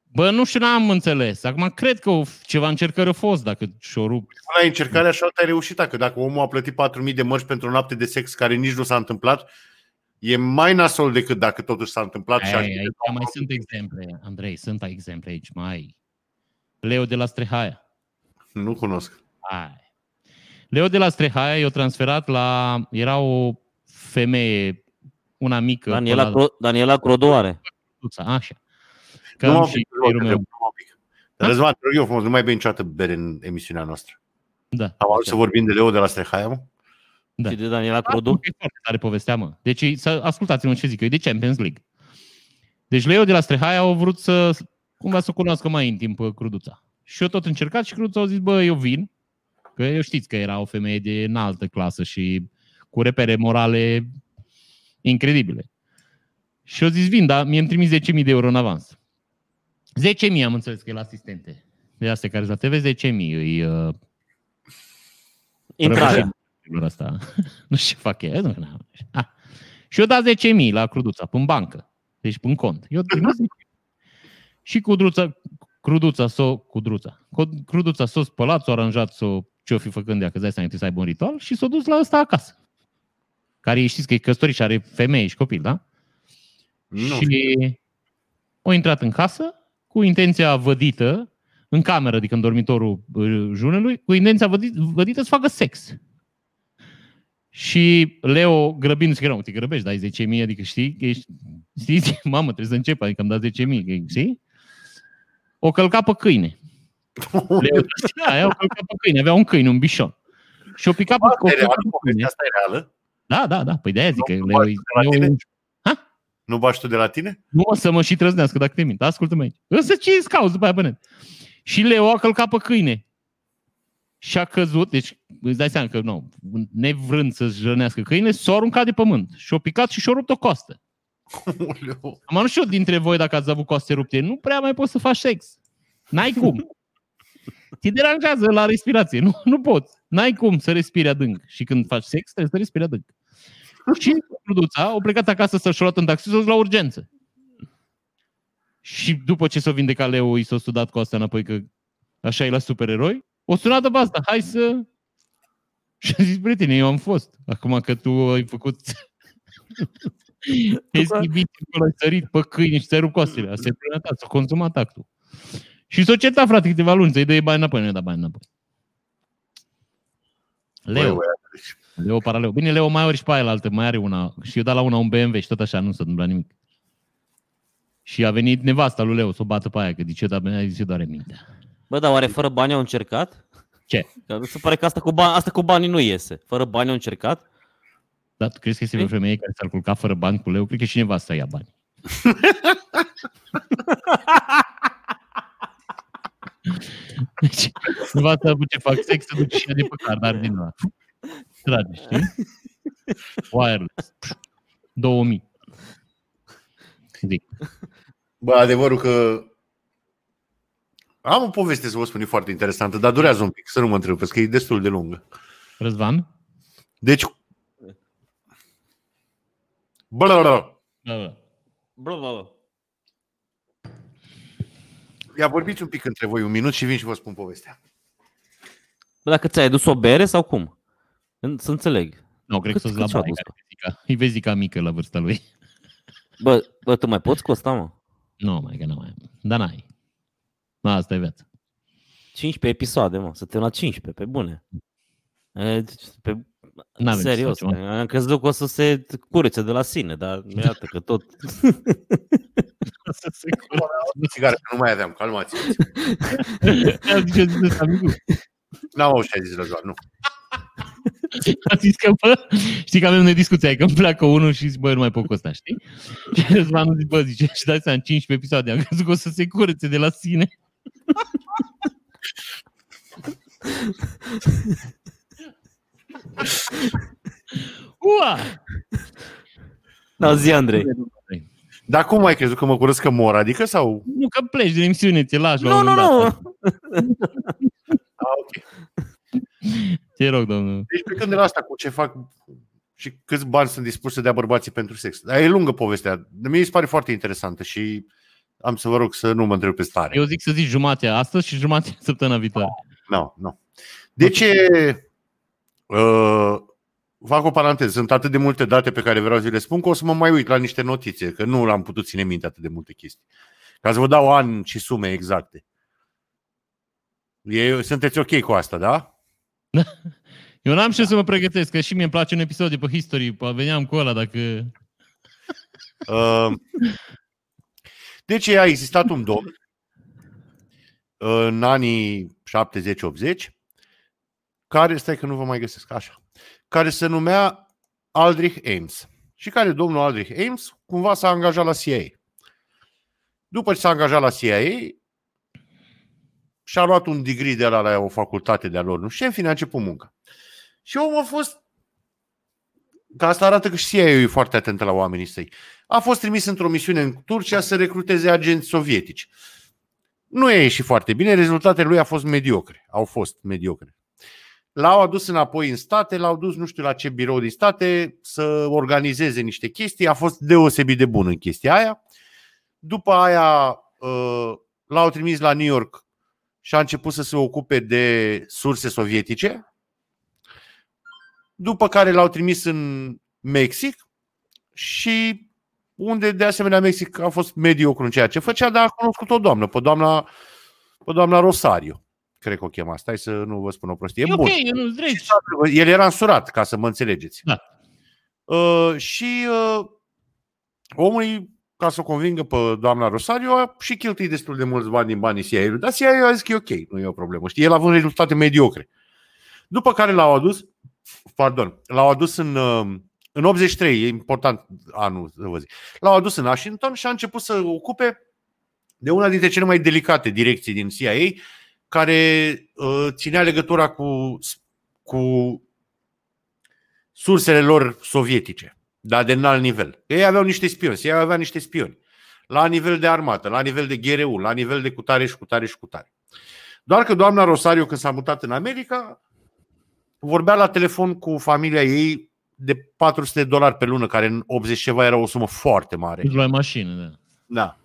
[SPEAKER 3] Bă, nu știu, n-am înțeles. Acum cred că o, ceva încercări a fost, dacă și-o rupt.
[SPEAKER 2] La încercare așa te-ai reușit, că dacă omul a plătit 4.000 de mărci pentru o noapte de sex care nici nu s-a întâmplat, e mai nasol decât dacă totuși s-a întâmplat.
[SPEAKER 3] Ai,
[SPEAKER 2] și
[SPEAKER 3] aici mai sunt exemple, Andrei, sunt exemple aici, mai. Leo de la Strehaia.
[SPEAKER 2] Nu cunosc.
[SPEAKER 3] Hai. Leo de la Strehaia i-a transferat la... Era o femeie, una mică.
[SPEAKER 1] Daniela,
[SPEAKER 3] la...
[SPEAKER 1] Cro- Daniela Crodoare.
[SPEAKER 3] Așa. Că
[SPEAKER 2] nu
[SPEAKER 3] am
[SPEAKER 2] am
[SPEAKER 3] și
[SPEAKER 2] și
[SPEAKER 3] meu.
[SPEAKER 2] Dar Răzvan, te rog eu frumos, nu mai bei niciodată bere în emisiunea noastră.
[SPEAKER 3] Da.
[SPEAKER 2] Am auzit să vorbim de Leo de la Strehaia, mă?
[SPEAKER 3] Da.
[SPEAKER 1] Și de Daniela
[SPEAKER 3] Da,
[SPEAKER 1] Crodu?
[SPEAKER 3] E foarte tare povestea, mă. Deci, să ascultați-mă ce zic eu, e de Champions League. Deci Leo de la Strehaia au vrut să, cumva să o cunoască mai intim pe Cruduța. Și eu tot încercat și Cruduța au zis, bă, eu vin, că eu știți că era o femeie de înaltă clasă și cu repere morale incredibile. Și eu zis, vin, dar mie îmi trimis 10.000 de euro în avans. 10.000 am înțeles că e la asistente. De astea care sunt la TV, 10.000 îi uh,
[SPEAKER 1] Intrarea.
[SPEAKER 3] Lor asta. nu știu ce fac ei. Nu, nu. Ah. Și eu dat 10.000 la Cruduța, în bancă. Deci în cont. Eu trimis 10.000. Și Cudruța, Cruduța s-o, Cudruța, Cu- Cruduța s-o spălat, s-o aranjat, s-o, ce-o fi făcând ea, că îți dai seama, trebuie să aibă un ritual, și s-o dus la ăsta acasă. Care știți că e căsătorit și are femeie și copil, da?
[SPEAKER 2] Nu.
[SPEAKER 3] și o intrat în casă cu intenția vădită, în cameră, adică în dormitorul uh, junelui, cu intenția vădit- vădită să facă sex. Și Leo, grăbindu-se, că nu, te grăbești, dai 10.000, adică știi, că ești, știi, mamă, trebuie să încep, adică am dat 10.000, că- știi? O călca pe câine. Leo, da, ea o călca pe câine, avea un câine, un bișon. Și o pica pe, o
[SPEAKER 2] Asta e
[SPEAKER 3] călca
[SPEAKER 2] reală,
[SPEAKER 3] pe câine.
[SPEAKER 2] povestea asta e reală?
[SPEAKER 3] Da, da, da, păi de-aia zic că
[SPEAKER 2] Nu
[SPEAKER 3] Leo,
[SPEAKER 2] faci
[SPEAKER 3] e-
[SPEAKER 2] de la
[SPEAKER 3] Leo
[SPEAKER 2] tine?
[SPEAKER 3] e
[SPEAKER 2] Nu bași tu de la tine?
[SPEAKER 3] nu o să mă și trăznească dacă te mint. Ascultă-mă aici. Însă ce îți cauți după aia pe net? Și Leo a călcat pe câine. Și a căzut, deci îți dai seama că nu, nevrând să-și rănească câine, s-a aruncat de pământ. Și-a picat și și-a rupt o costă.
[SPEAKER 2] Oleu.
[SPEAKER 3] Am nu știu dintre voi dacă ați avut coaste rupte, nu prea mai poți să faci sex. N-ai cum. Te deranjează la respirație. Nu, nu poți. N-ai cum să respiri adânc. Și când faci sex, trebuie să respiri adânc. Și Cruduța a plecat acasă să-și luat în taxi s-a dus la urgență. Și după ce s-a vindecat Leo, i s-a studat cu asta înapoi că așa e la supereroi, o sunat de asta, hai să... Și a zis, prietene, eu am fost. Acum că tu ai făcut... Ai schivit, ai sărit pe câini și ți-ai rupt coastele. Asta e problema ta, s-a consumat actul. Și s-a certat, frate, câteva luni, să-i dai bani înapoi, nu i-a dat bani înapoi. Leo,
[SPEAKER 2] Băi, băi,
[SPEAKER 3] Leo paralel. Bine, Leo mai ori și pe aia la altă, mai are una. Și eu dat la una un BMW și tot așa, nu s-a întâmplat nimic. Și a venit nevasta lui Leo să o bată pe aia, că zice, dar mi-a zis, eu doare mintea.
[SPEAKER 1] Bă, dar oare fără bani au încercat?
[SPEAKER 3] Ce?
[SPEAKER 1] Că mi se pare că asta cu, bani, asta cu banii nu iese. Fără bani au încercat?
[SPEAKER 3] Dar tu crezi că este o femeie care s-ar culca fără bani cu Leo? Cred că și nevasta ia bani. Deci, nevasta după ce fac sex, se duce și ea de pe cardar din ăla. Trage, știi? Wireless. 2000. Zic.
[SPEAKER 2] Bă, adevărul că am o poveste să vă spun, e foarte interesantă, dar durează un pic, să nu mă întrerupeți, că e destul de lungă.
[SPEAKER 3] Răzvan?
[SPEAKER 2] Deci, bă, bă, bă,
[SPEAKER 3] Da, da.
[SPEAKER 1] Bă, bă,
[SPEAKER 2] ia vorbiți un pic între voi un minut și vin și vă spun povestea.
[SPEAKER 1] Bă, dacă ți-ai adus o bere sau cum? În- Să înțeleg.
[SPEAKER 3] Nu, cred că
[SPEAKER 1] Cât-
[SPEAKER 3] sunt la
[SPEAKER 1] cât și-a
[SPEAKER 3] baie.
[SPEAKER 1] dus?
[SPEAKER 3] care e Vezica. E vezica mică la vârsta lui.
[SPEAKER 1] Bă, bă, tu mai poți cu asta, mă?
[SPEAKER 3] Nu, mai că nu mai am. Dar n-ai. Da, asta e viața.
[SPEAKER 1] 15 episoade, mă. Să te la 15, pe bune. E, Pe...
[SPEAKER 3] N-avem ce să
[SPEAKER 1] Serios,
[SPEAKER 3] facem.
[SPEAKER 1] am crezut că o să se curețe de la sine, dar iată că tot...
[SPEAKER 3] Să se curățe.
[SPEAKER 2] Țigare, că nu mai aveam, calmați
[SPEAKER 3] Zice, zice ăsta, amicu.
[SPEAKER 2] N-am auzit ce ai zis, Răzvan, nu.
[SPEAKER 3] A zis că, bă, știi că avem noi discuția, că îmi pleacă unul și zic, bă, nu mai pot cu ăsta, știi? Și Răzvan zice, bă, zice, și dați în 15 episoade, am crezut că o să se curețe de la sine. Ua!
[SPEAKER 1] Da, zi, Andrei.
[SPEAKER 2] Dar cum ai crezut că mă curăț că mor? Adică sau...
[SPEAKER 3] Nu, că pleci din emisiune, ți lași la
[SPEAKER 1] Nu,
[SPEAKER 3] un
[SPEAKER 1] nu,
[SPEAKER 3] moment
[SPEAKER 1] nu.
[SPEAKER 3] dat.
[SPEAKER 2] Ah, ok.
[SPEAKER 3] Te rog, domnul.
[SPEAKER 2] Deci plecând de la asta cu ce fac și câți bani sunt dispuși să dea bărbații pentru sex. Dar e lungă povestea. De mie mi se pare foarte interesantă și am să vă rog să nu mă întreb pe stare.
[SPEAKER 3] Eu zic să zici jumate astăzi și jumate săptămâna viitoare.
[SPEAKER 2] Nu, nu. De ce uh, fac o paranteză? Sunt atât de multe date pe care vreau să vi le spun că o să mă mai uit la niște notițe, că nu am putut ține minte atât de multe chestii. Ca să vă dau ani și sume exacte. E, sunteți ok cu asta, da?
[SPEAKER 3] Eu n-am ce să mă pregătesc, că și mie îmi place un episod de pe History, poate veneam cu ăla dacă...
[SPEAKER 2] Uh, deci a existat un domn în anii 70-80 care, stai că nu vă mai găsesc, așa, care se numea Aldrich Ames și care domnul Aldrich Ames cumva s-a angajat la CIA. După ce s-a angajat la CIA, și-a luat un degree de la, la o facultate de-a lor, nu știu, și în fine a început munca. Și omul a fost Că asta arată că și CIA e foarte atentă la oamenii săi. A fost trimis într-o misiune în Turcia să recruteze agenți sovietici. Nu e ieșit foarte bine, rezultatele lui au fost mediocre. Au fost mediocre. L-au adus înapoi în state, l-au dus nu știu la ce birou din state să organizeze niște chestii. A fost deosebit de bun în chestia aia. După aia uh, l-au trimis la New York și a început să se ocupe de surse sovietice după care l-au trimis în Mexic și unde de asemenea Mexic a fost mediocru în ceea ce făcea, dar a cunoscut o doamnă, pe doamna, pe doamna Rosario. Cred că o chema. Stai să nu vă spun o prostie.
[SPEAKER 3] E
[SPEAKER 2] Bun.
[SPEAKER 3] ok, eu nu dregi.
[SPEAKER 2] El era însurat, ca să mă înțelegeți.
[SPEAKER 3] Da.
[SPEAKER 2] Uh, și uh, omul, ca să o convingă pe doamna Rosario, a și cheltuit destul de mulți bani din banii CIA-ului. Dar CIA a zis că e ok, nu e o problemă. Știi, el având rezultate mediocre. După care l-au adus, pardon, l-au adus în, uh, în 83, e important anul să vă zic. L-au adus în Washington și a început să ocupe de una dintre cele mai delicate direcții din CIA, care uh, ținea legătura cu, cu sursele lor sovietice, dar de înalt nivel. Ei aveau niște spioni, ei aveau niște spioni. La nivel de armată, la nivel de GRU, la nivel de cutare și cutare și cutare. Doar că doamna Rosario, când s-a mutat în America, vorbea la telefon cu familia ei de 400 de dolari pe lună, care în 80 ceva era o sumă foarte mare.
[SPEAKER 3] Îți luai mașină, da.
[SPEAKER 2] Da.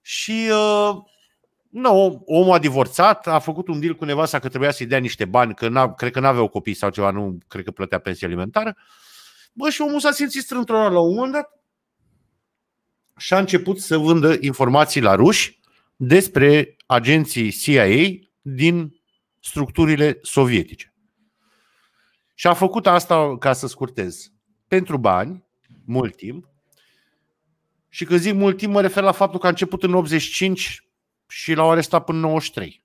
[SPEAKER 2] Și uh, nu, omul a divorțat, a făcut un deal cu nevasta că trebuia să-i dea niște bani, că n-a, cred că n-aveau copii sau ceva, nu cred că plătea pensie alimentară. Bă, și omul s-a simțit strântronat la un moment dat și a început să vândă informații la ruși despre agenții CIA din structurile sovietice. Și a făcut asta, ca să scurtez, pentru bani, mult timp. Și când zic mult timp, mă refer la faptul că a început în 85 și l-au arestat până în 93.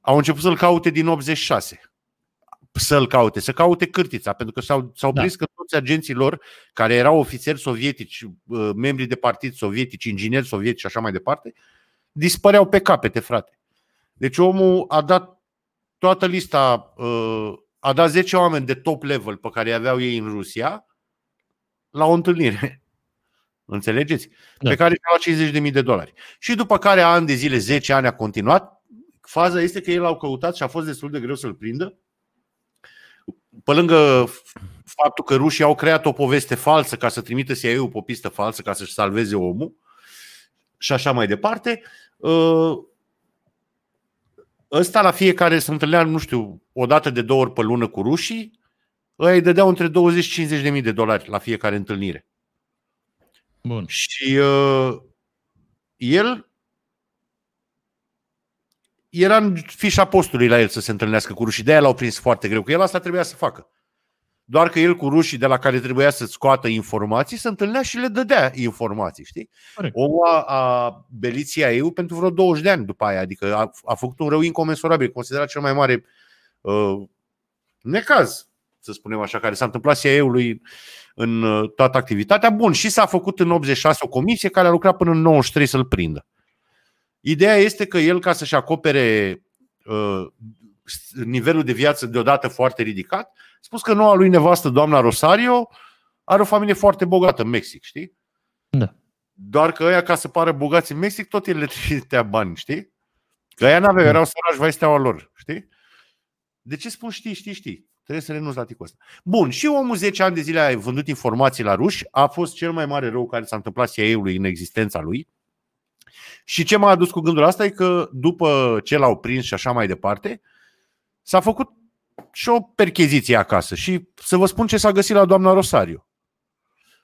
[SPEAKER 2] Au început să-l caute din 86. Să-l caute, să caute cârtița, pentru că s-au, s-au
[SPEAKER 3] Da.
[SPEAKER 2] prins că toți agenții lor, care erau ofițeri sovietici, uh, membri de partid sovietici, ingineri sovietici și așa mai departe, dispăreau pe capete, frate. Deci omul a dat toată lista, uh, a dat 10 oameni de top level pe care îi aveau ei în Rusia la o întâlnire. Înțelegeți?
[SPEAKER 3] Da.
[SPEAKER 2] Pe care și-a luat 50.000 de dolari. Și după care ani de zile, 10 ani a continuat, faza este că ei l-au căutat și a fost destul de greu să-l prindă. Pe lângă faptul că rușii au creat o poveste falsă ca să trimită CIA-ul pe o pistă falsă ca să-și salveze omul și așa mai departe, uh, ăsta la fiecare se întâlnea, nu știu, o dată de două ori pe lună cu rușii, ăia îi dădeau între 20 și 50 de mii de dolari la fiecare întâlnire.
[SPEAKER 3] Bun.
[SPEAKER 2] Și uh, el era în fișa postului la el să se întâlnească cu rușii. De-aia l-au prins foarte greu, că el asta trebuia să facă. Doar că el cu rușii de la care trebuia să scoată informații se întâlnea și le dădea informații, știi?
[SPEAKER 3] Corect.
[SPEAKER 2] Omul a, a belit CIA-ul pentru vreo 20 de ani după aia, adică a, a făcut un rău incomensurabil, considerat cel mai mare uh, necaz, să spunem așa, care s-a întâmplat CIA-ului în uh, toată activitatea. Bun, și s-a făcut în 86 o comisie care a lucrat până în 93 să-l prindă. Ideea este că el, ca să-și acopere uh, nivelul de viață deodată foarte ridicat, a spus că noua lui nevastă, doamna Rosario, are o familie foarte bogată în Mexic, știi?
[SPEAKER 3] Da.
[SPEAKER 2] Doar că ăia, ca să pară bogați în Mexic, tot el le trimitea bani, știi? Că ăia n-aveau, erau sărași, vai steaua lor, știi? De ce spun știi, știi, știi? Trebuie să renunți la ticul ăsta. Bun, și omul 10 ani de zile a vândut informații la ruși, a fost cel mai mare rău care s-a întâmplat CIA-ului în existența lui. Și ce m-a adus cu gândul asta e că după ce l-au prins și așa mai departe, s-a făcut și o percheziție acasă. Și să vă spun ce s-a găsit la doamna Rosario.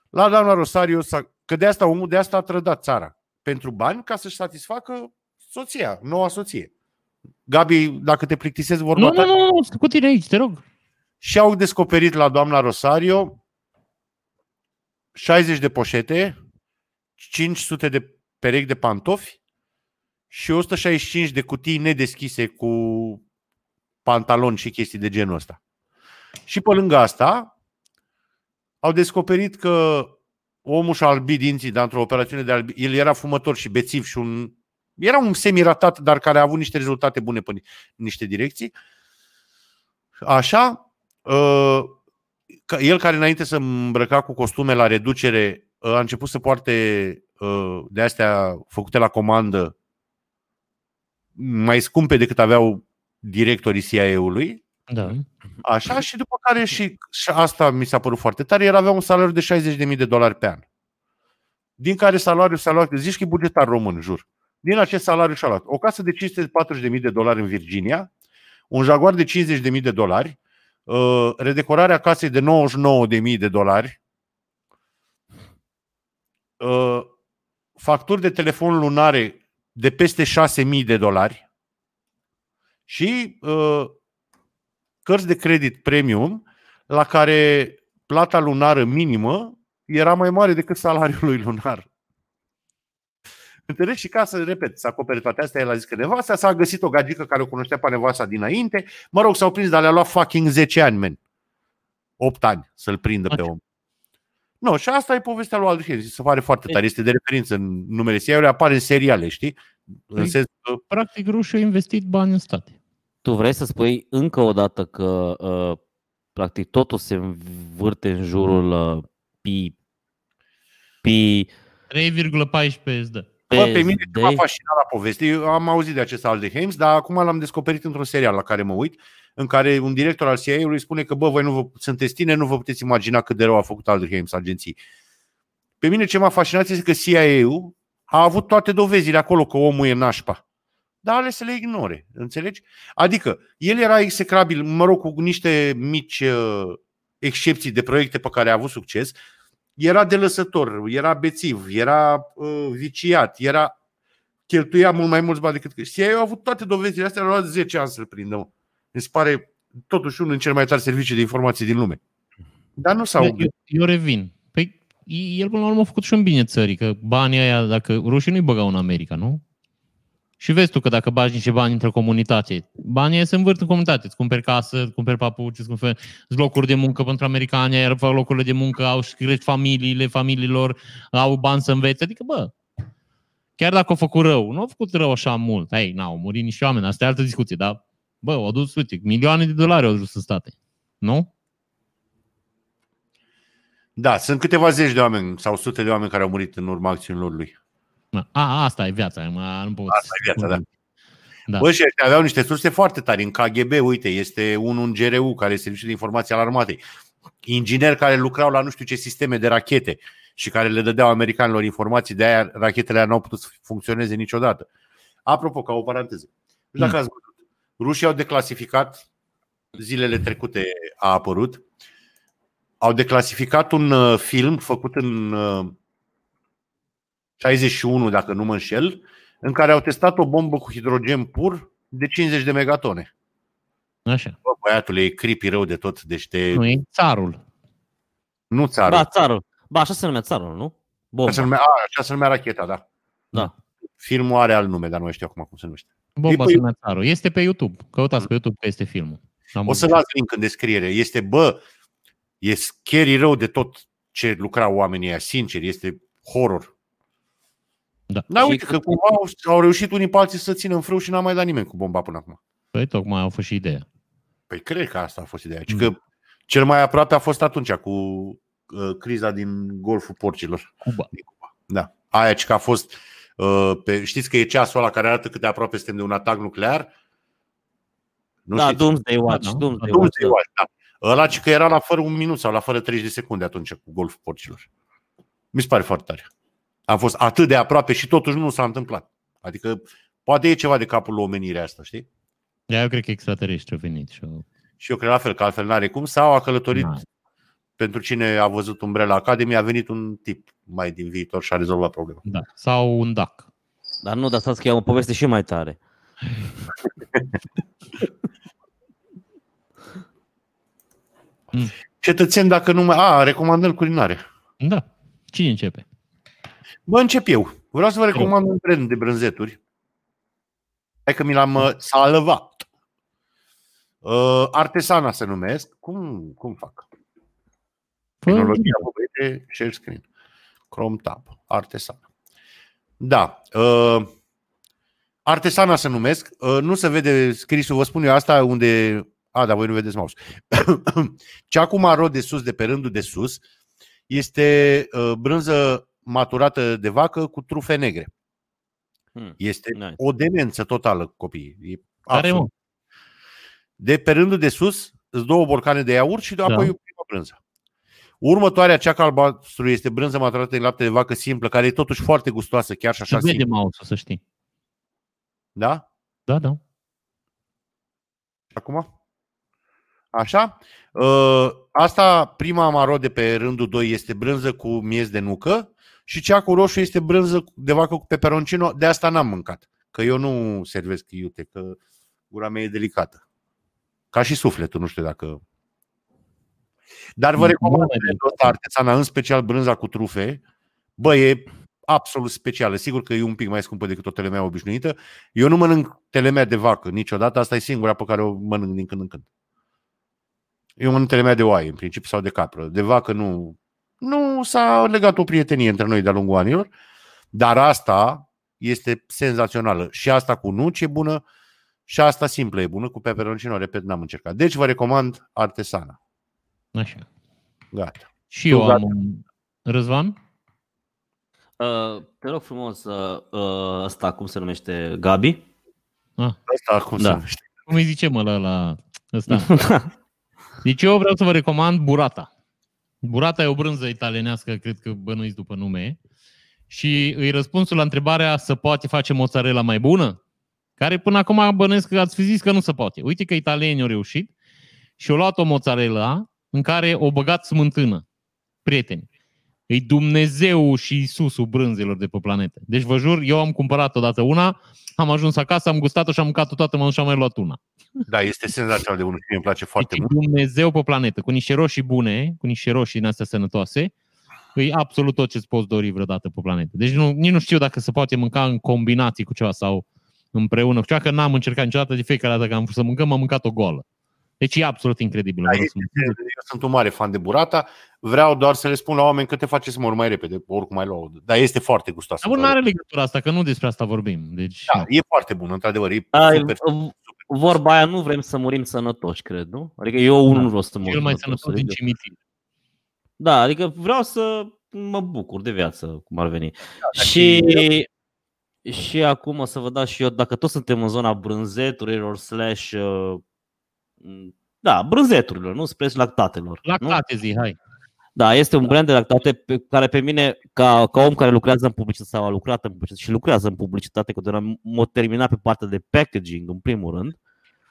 [SPEAKER 2] La doamna Rosario, s-a, că de asta omul de asta a trădat țara. Pentru bani, ca să-și satisfacă soția, noua soție. Gabi, dacă te plictisezi vorba
[SPEAKER 3] Nu,
[SPEAKER 2] ta,
[SPEAKER 3] nu, nu, nu, cu tine aici, te rog.
[SPEAKER 2] și au descoperit la doamna Rosario 60 de poșete, 500 de perechi de pantofi și 165 de cutii nedeschise cu pantaloni și chestii de genul ăsta. Și pe lângă asta, au descoperit că omul și-a albit dinții, dar într-o operațiune de albi, el era fumător și bețiv și un... Era un semiratat, dar care a avut niște rezultate bune pe ni- niște direcții. Așa, uh, că el care înainte să îmbrăca cu costume la reducere, uh, a început să poarte uh, de astea făcute la comandă mai scumpe decât aveau directorii CIA-ului.
[SPEAKER 3] Da.
[SPEAKER 2] Așa și după care și, și asta mi s-a părut foarte tare, el avea un salariu de 60.000 de dolari pe an. Din care salariul s-a luat, zici că e bugetar român, jur. Din acest salariu și-a luat o casă de 540.000 de dolari în Virginia, un Jaguar de 50.000 de dolari, uh, redecorarea casei de 99.000 de dolari, uh, facturi de telefon lunare de peste 6.000 de dolari și uh, cărți de credit premium la care plata lunară minimă era mai mare decât salariul lui lunar. Înțelegi? Și ca să repet, să acopere toate astea, el a zis că nevasta s-a găsit o gagică care o cunoștea pe nevasta dinainte. Mă rog, s-au prins, dar le-a luat fucking 10 ani, men. 8 ani să-l prindă pe
[SPEAKER 3] Ok.
[SPEAKER 2] om. Nu, și asta e povestea lui Aldrich. Se pare foarte tare. Este de referință în numele CIA, apare în seriale, știi? În
[SPEAKER 3] Păi-
[SPEAKER 2] sens că
[SPEAKER 3] Practic, rușii au investit bani în state.
[SPEAKER 1] Tu vrei să spui încă o dată că uh, practic totul se învârte în jurul uh, pi, pi,
[SPEAKER 3] 3,14 îți dă.
[SPEAKER 2] Bă, pe mine
[SPEAKER 1] PSD?
[SPEAKER 2] ce m-a fascinat la poveste, eu am auzit de acest Aldeheims, dar acum l-am descoperit într-un serial la care mă uit, în care un director al CIA-ului spune că, bă, voi nu vă, sunteți tine, nu vă puteți imagina cât de rău a făcut Aldeheims agenții. Pe mine ce m-a fascinat este că CIA-ul a avut toate dovezile acolo că omul e nașpa. Dar ales să le ignore, înțelegi? Adică, el era execrabil, mă rog, cu niște mici uh, excepții de proiecte pe care a avut succes, era delăsător, era bețiv, era uh, viciat, era cheltuia mult mai mulți bani decât CIA a avut toate dovezile astea, a luat 10 ani să-l prindă. mă. Mi se pare totuși unul din cel mai tari servicii de informații din lume. Dar nu s-au
[SPEAKER 3] Eu, eu revin. Păi, el până la urmă a făcut și un bine țării, că banii ăia, dacă rușii nu-i băgau în America, nu? Și vezi tu că dacă bagi niște bani într-o comunitate, banii ăia se învârt în comunitate. Îți cumperi casă, îți cumperi papuci, îți cumperi îți locuri de muncă pentru americani, iar fac locurile de muncă, au și crești familiile, familiilor, au bani să învețe. Adică, bă, chiar dacă au făcut rău, nu au făcut rău așa mult. Ei, n-au murit niște oameni, asta e altă discuție, dar, bă, au dus, uite, milioane de dolari au dus în state. Nu?
[SPEAKER 2] Da, sunt câteva zeci de oameni sau sute de oameni care au murit în urma acțiunilor lui.
[SPEAKER 3] A, asta e viața, mă, nu pot.
[SPEAKER 2] Asta e viața, da.
[SPEAKER 3] Da.
[SPEAKER 2] Bă, și ăștia aveau niște surse foarte tari. În KGB, uite, este unul în GRU, care este Serviciul de Informație al Armatei. Ingineri care lucrau la nu știu ce sisteme de rachete și care le dădeau americanilor informații, de aia rachetele aia n-au putut să funcționeze niciodată. Apropo, ca o paranteză. Nu știu dacă ați văzut. Rușii au declasificat, zilele trecute a apărut, au declasificat un uh, film făcut în uh, 61, dacă nu mă înșel, în care au testat o bombă cu hidrogen pur de 50 de megatone.
[SPEAKER 3] Așa.
[SPEAKER 2] Bă, băiatule, e creepy rău de tot, deci te...
[SPEAKER 3] Nu, e țarul.
[SPEAKER 2] Nu țară.
[SPEAKER 1] Da, țarul. Ba, așa se numea țarul, nu? Bomba.
[SPEAKER 2] Așa se numea, a, așa se numea racheta, da.
[SPEAKER 1] Da.
[SPEAKER 2] Filmul are alt nume, dar nu mai știu acum cum se numește.
[SPEAKER 3] Bomba
[SPEAKER 2] E
[SPEAKER 3] se
[SPEAKER 2] pe
[SPEAKER 3] numea țarul. Este pe YouTube. Căutați pe YouTube că este filmul. Am
[SPEAKER 2] O să las link în descriere. Este, bă, e scary rău de tot ce lucrau oamenii ăia, sincer, este horror.
[SPEAKER 3] Da.
[SPEAKER 2] Dar
[SPEAKER 1] Și
[SPEAKER 2] uite
[SPEAKER 1] cât-
[SPEAKER 2] că cumva au, au reușit unii pe alții să țină în frâu și n-a mai dat nimeni cu bomba până acum.
[SPEAKER 3] Păi tocmai au fost și ideea.
[SPEAKER 2] Păi cred că asta a fost ideea. Ci
[SPEAKER 3] Mm.
[SPEAKER 2] că cel mai aproape a fost atunci cu uh, criza din Golful Porcilor.
[SPEAKER 3] Cuba.
[SPEAKER 2] Din Cuba. Da. Aia ci că a fost uh, pe, știți că e ceasul ăla care arată cât de aproape suntem de un atac nuclear? Nu
[SPEAKER 1] Da,
[SPEAKER 2] știți?
[SPEAKER 1] Doomsday Watch.
[SPEAKER 3] Da, da.
[SPEAKER 1] Doomsday
[SPEAKER 2] Nu
[SPEAKER 1] Watch.
[SPEAKER 2] știu, da. Ăla ci că era la fără un minut sau la fără 30 de secunde atunci cu golful porcilor. Mi se pare foarte tare. A fost atât de aproape și totuși nu s-a întâmplat. Adică poate e ceva de capul lui omenirea asta, știi?
[SPEAKER 3] Da, eu cred că extraterestri au venit și au...
[SPEAKER 2] Și eu cred la fel, că altfel n-are cum. Sau a călătorit,
[SPEAKER 3] Da.
[SPEAKER 2] pentru cine a văzut Umbrella Academy, a venit un tip mai din viitor și a rezolvat problema.
[SPEAKER 3] Da. Sau un dac.
[SPEAKER 1] Dar nu, dar stați că e o poveste și mai tare.
[SPEAKER 2] Cetățeni, dacă nu mai... A, recomandări culinare.
[SPEAKER 3] Da. Cine începe?
[SPEAKER 2] Bă, încep eu. Vreau să vă recomand un brand de brânzeturi. Hai că mi l-am uh, salvat. Uh, artesana se numesc. Cum, cum fac?
[SPEAKER 3] Fă,
[SPEAKER 2] Tehnologia povede, share screen. Chrome tab. Artesana. Da. Uh, artesana se numesc. Uh, nu se vede scrisul, vă spun eu asta unde... A, dar voi nu vedeți mouse. Cea cu maro de sus, de pe rândul de sus, este uh, brânză maturată de vacă cu trufe negre.
[SPEAKER 1] Hmm.
[SPEAKER 2] Este
[SPEAKER 1] Nice.
[SPEAKER 2] o demență totală, copii. E
[SPEAKER 3] Care,
[SPEAKER 2] absolut.
[SPEAKER 3] mă?
[SPEAKER 2] De pe rândul de sus, îți două borcane de iaurt și apoi
[SPEAKER 3] Da.
[SPEAKER 2] o primă brânză. Următoarea, cea cu albastru, este brânză maturată de lapte de vacă simplă, care e totuși foarte gustoasă, chiar și
[SPEAKER 3] Se
[SPEAKER 2] așa
[SPEAKER 3] vede
[SPEAKER 2] simplă.
[SPEAKER 3] mouse să știi.
[SPEAKER 2] Da?
[SPEAKER 3] Da, da.
[SPEAKER 2] Acum? Așa? Uh, Asta, prima maro de pe rândul 2 este brânză cu miez de nucă și cea cu roșu este brânză de vacă cu peperoncino. De asta n-am mâncat, că eu nu servesc iute, că gura mea e delicată. Ca și sufletul, nu știu dacă... Dar vă
[SPEAKER 3] Nu,
[SPEAKER 2] recomand
[SPEAKER 3] nu e
[SPEAKER 2] brandul ăsta artesana, în special brânza cu trufe. Bă, e absolut specială. Sigur că e un pic mai scumpă decât o telemea obișnuită. Eu nu mănânc telemea de vacă niciodată. Asta e singura pe care o mănânc din când în când. Eu mănânc telemea de oaie, în principiu, sau de capră. De vacă nu... Nu s-a legat o prietenie între noi de-a lungul anilor, dar asta este senzațională. Și asta cu nuci e bună și asta simplă e bună, cu peperoncino, repet, n-am încercat. Deci vă recomand artesana.
[SPEAKER 3] Așa.
[SPEAKER 2] Gata.
[SPEAKER 3] Și
[SPEAKER 2] Tu
[SPEAKER 3] eu
[SPEAKER 2] gata?
[SPEAKER 3] am un... Răzvan?
[SPEAKER 1] Uh, te rog frumos, uh, uh, ăsta cum se numește? Gabi?
[SPEAKER 2] Asta cum
[SPEAKER 1] Da.
[SPEAKER 2] se numește.
[SPEAKER 3] Cum îi zice mă la, la ăsta? Deci eu vreau să vă recomand burata. Burata e o brânză italienească, cred că bănuiți după nume. Și îi răspunsul la întrebarea să poate face mozzarella mai bună? Care până acum bănuiesc că ați fi zis că nu se poate. Uite că italienii au reușit și au luat o mozzarella în care o băgat smântână. Prieteni, e Dumnezeu și Iisusul brânzelor de pe planetă. Deci vă jur, eu am cumpărat odată una, am ajuns acasă, am gustat-o și am mâncat-o toată, m-am dus și am mai luat una.
[SPEAKER 2] Da, este senzațional de bună și mie îmi place foarte
[SPEAKER 3] deci
[SPEAKER 2] mult.
[SPEAKER 3] Dumnezeu pe planetă, cu niște roșii bune, cu niște roșii din astea sănătoase, e absolut tot ce-ți poți dori vreodată pe planetă. Deci nu, nici nu știu dacă se poate mânca în combinații cu ceva sau împreună cu ceva, că n-am încercat niciodată de fiecare dată că am vrut să mâncăm, am mâncat-o goală. Deci e absolut incredibil.
[SPEAKER 2] Da,
[SPEAKER 3] vreau
[SPEAKER 2] este,
[SPEAKER 3] să mânc.
[SPEAKER 2] eu sunt un mare fan de burata. Vreau doar să le spun la oameni că te face să mor mai repede, oricum mai luau. Dar este foarte gustoasă.
[SPEAKER 3] Dar bun, nu are legătura asta, că nu despre asta vorbim. Deci,
[SPEAKER 2] Da, e foarte bună, într-adevăr. E
[SPEAKER 1] Ai,
[SPEAKER 2] super.
[SPEAKER 1] uh, vorba aia, nu vrem să murim sănătoși, cred, nu? Adică eu unul
[SPEAKER 3] Da.
[SPEAKER 1] nu vreau să mor
[SPEAKER 3] cel mai
[SPEAKER 1] sănătos,
[SPEAKER 3] sănătos din
[SPEAKER 1] adică-
[SPEAKER 3] cimitir.
[SPEAKER 1] Da, adică vreau să mă bucur de viață, cum ar veni.
[SPEAKER 2] da,
[SPEAKER 1] și, și acum o să vă dau și eu, dacă tot suntem în zona brânzeturilor slash uh, da, brânzeturilor, nu spre lactatelor. nu?
[SPEAKER 3] Lactate zi, hai.
[SPEAKER 1] Da, este un brand de lactate pe care pe mine, ca, ca om care lucrează în publicitate sau a lucrat în publicitate și lucrează în publicitate, că am m-a terminat pe partea de packaging, în primul rând,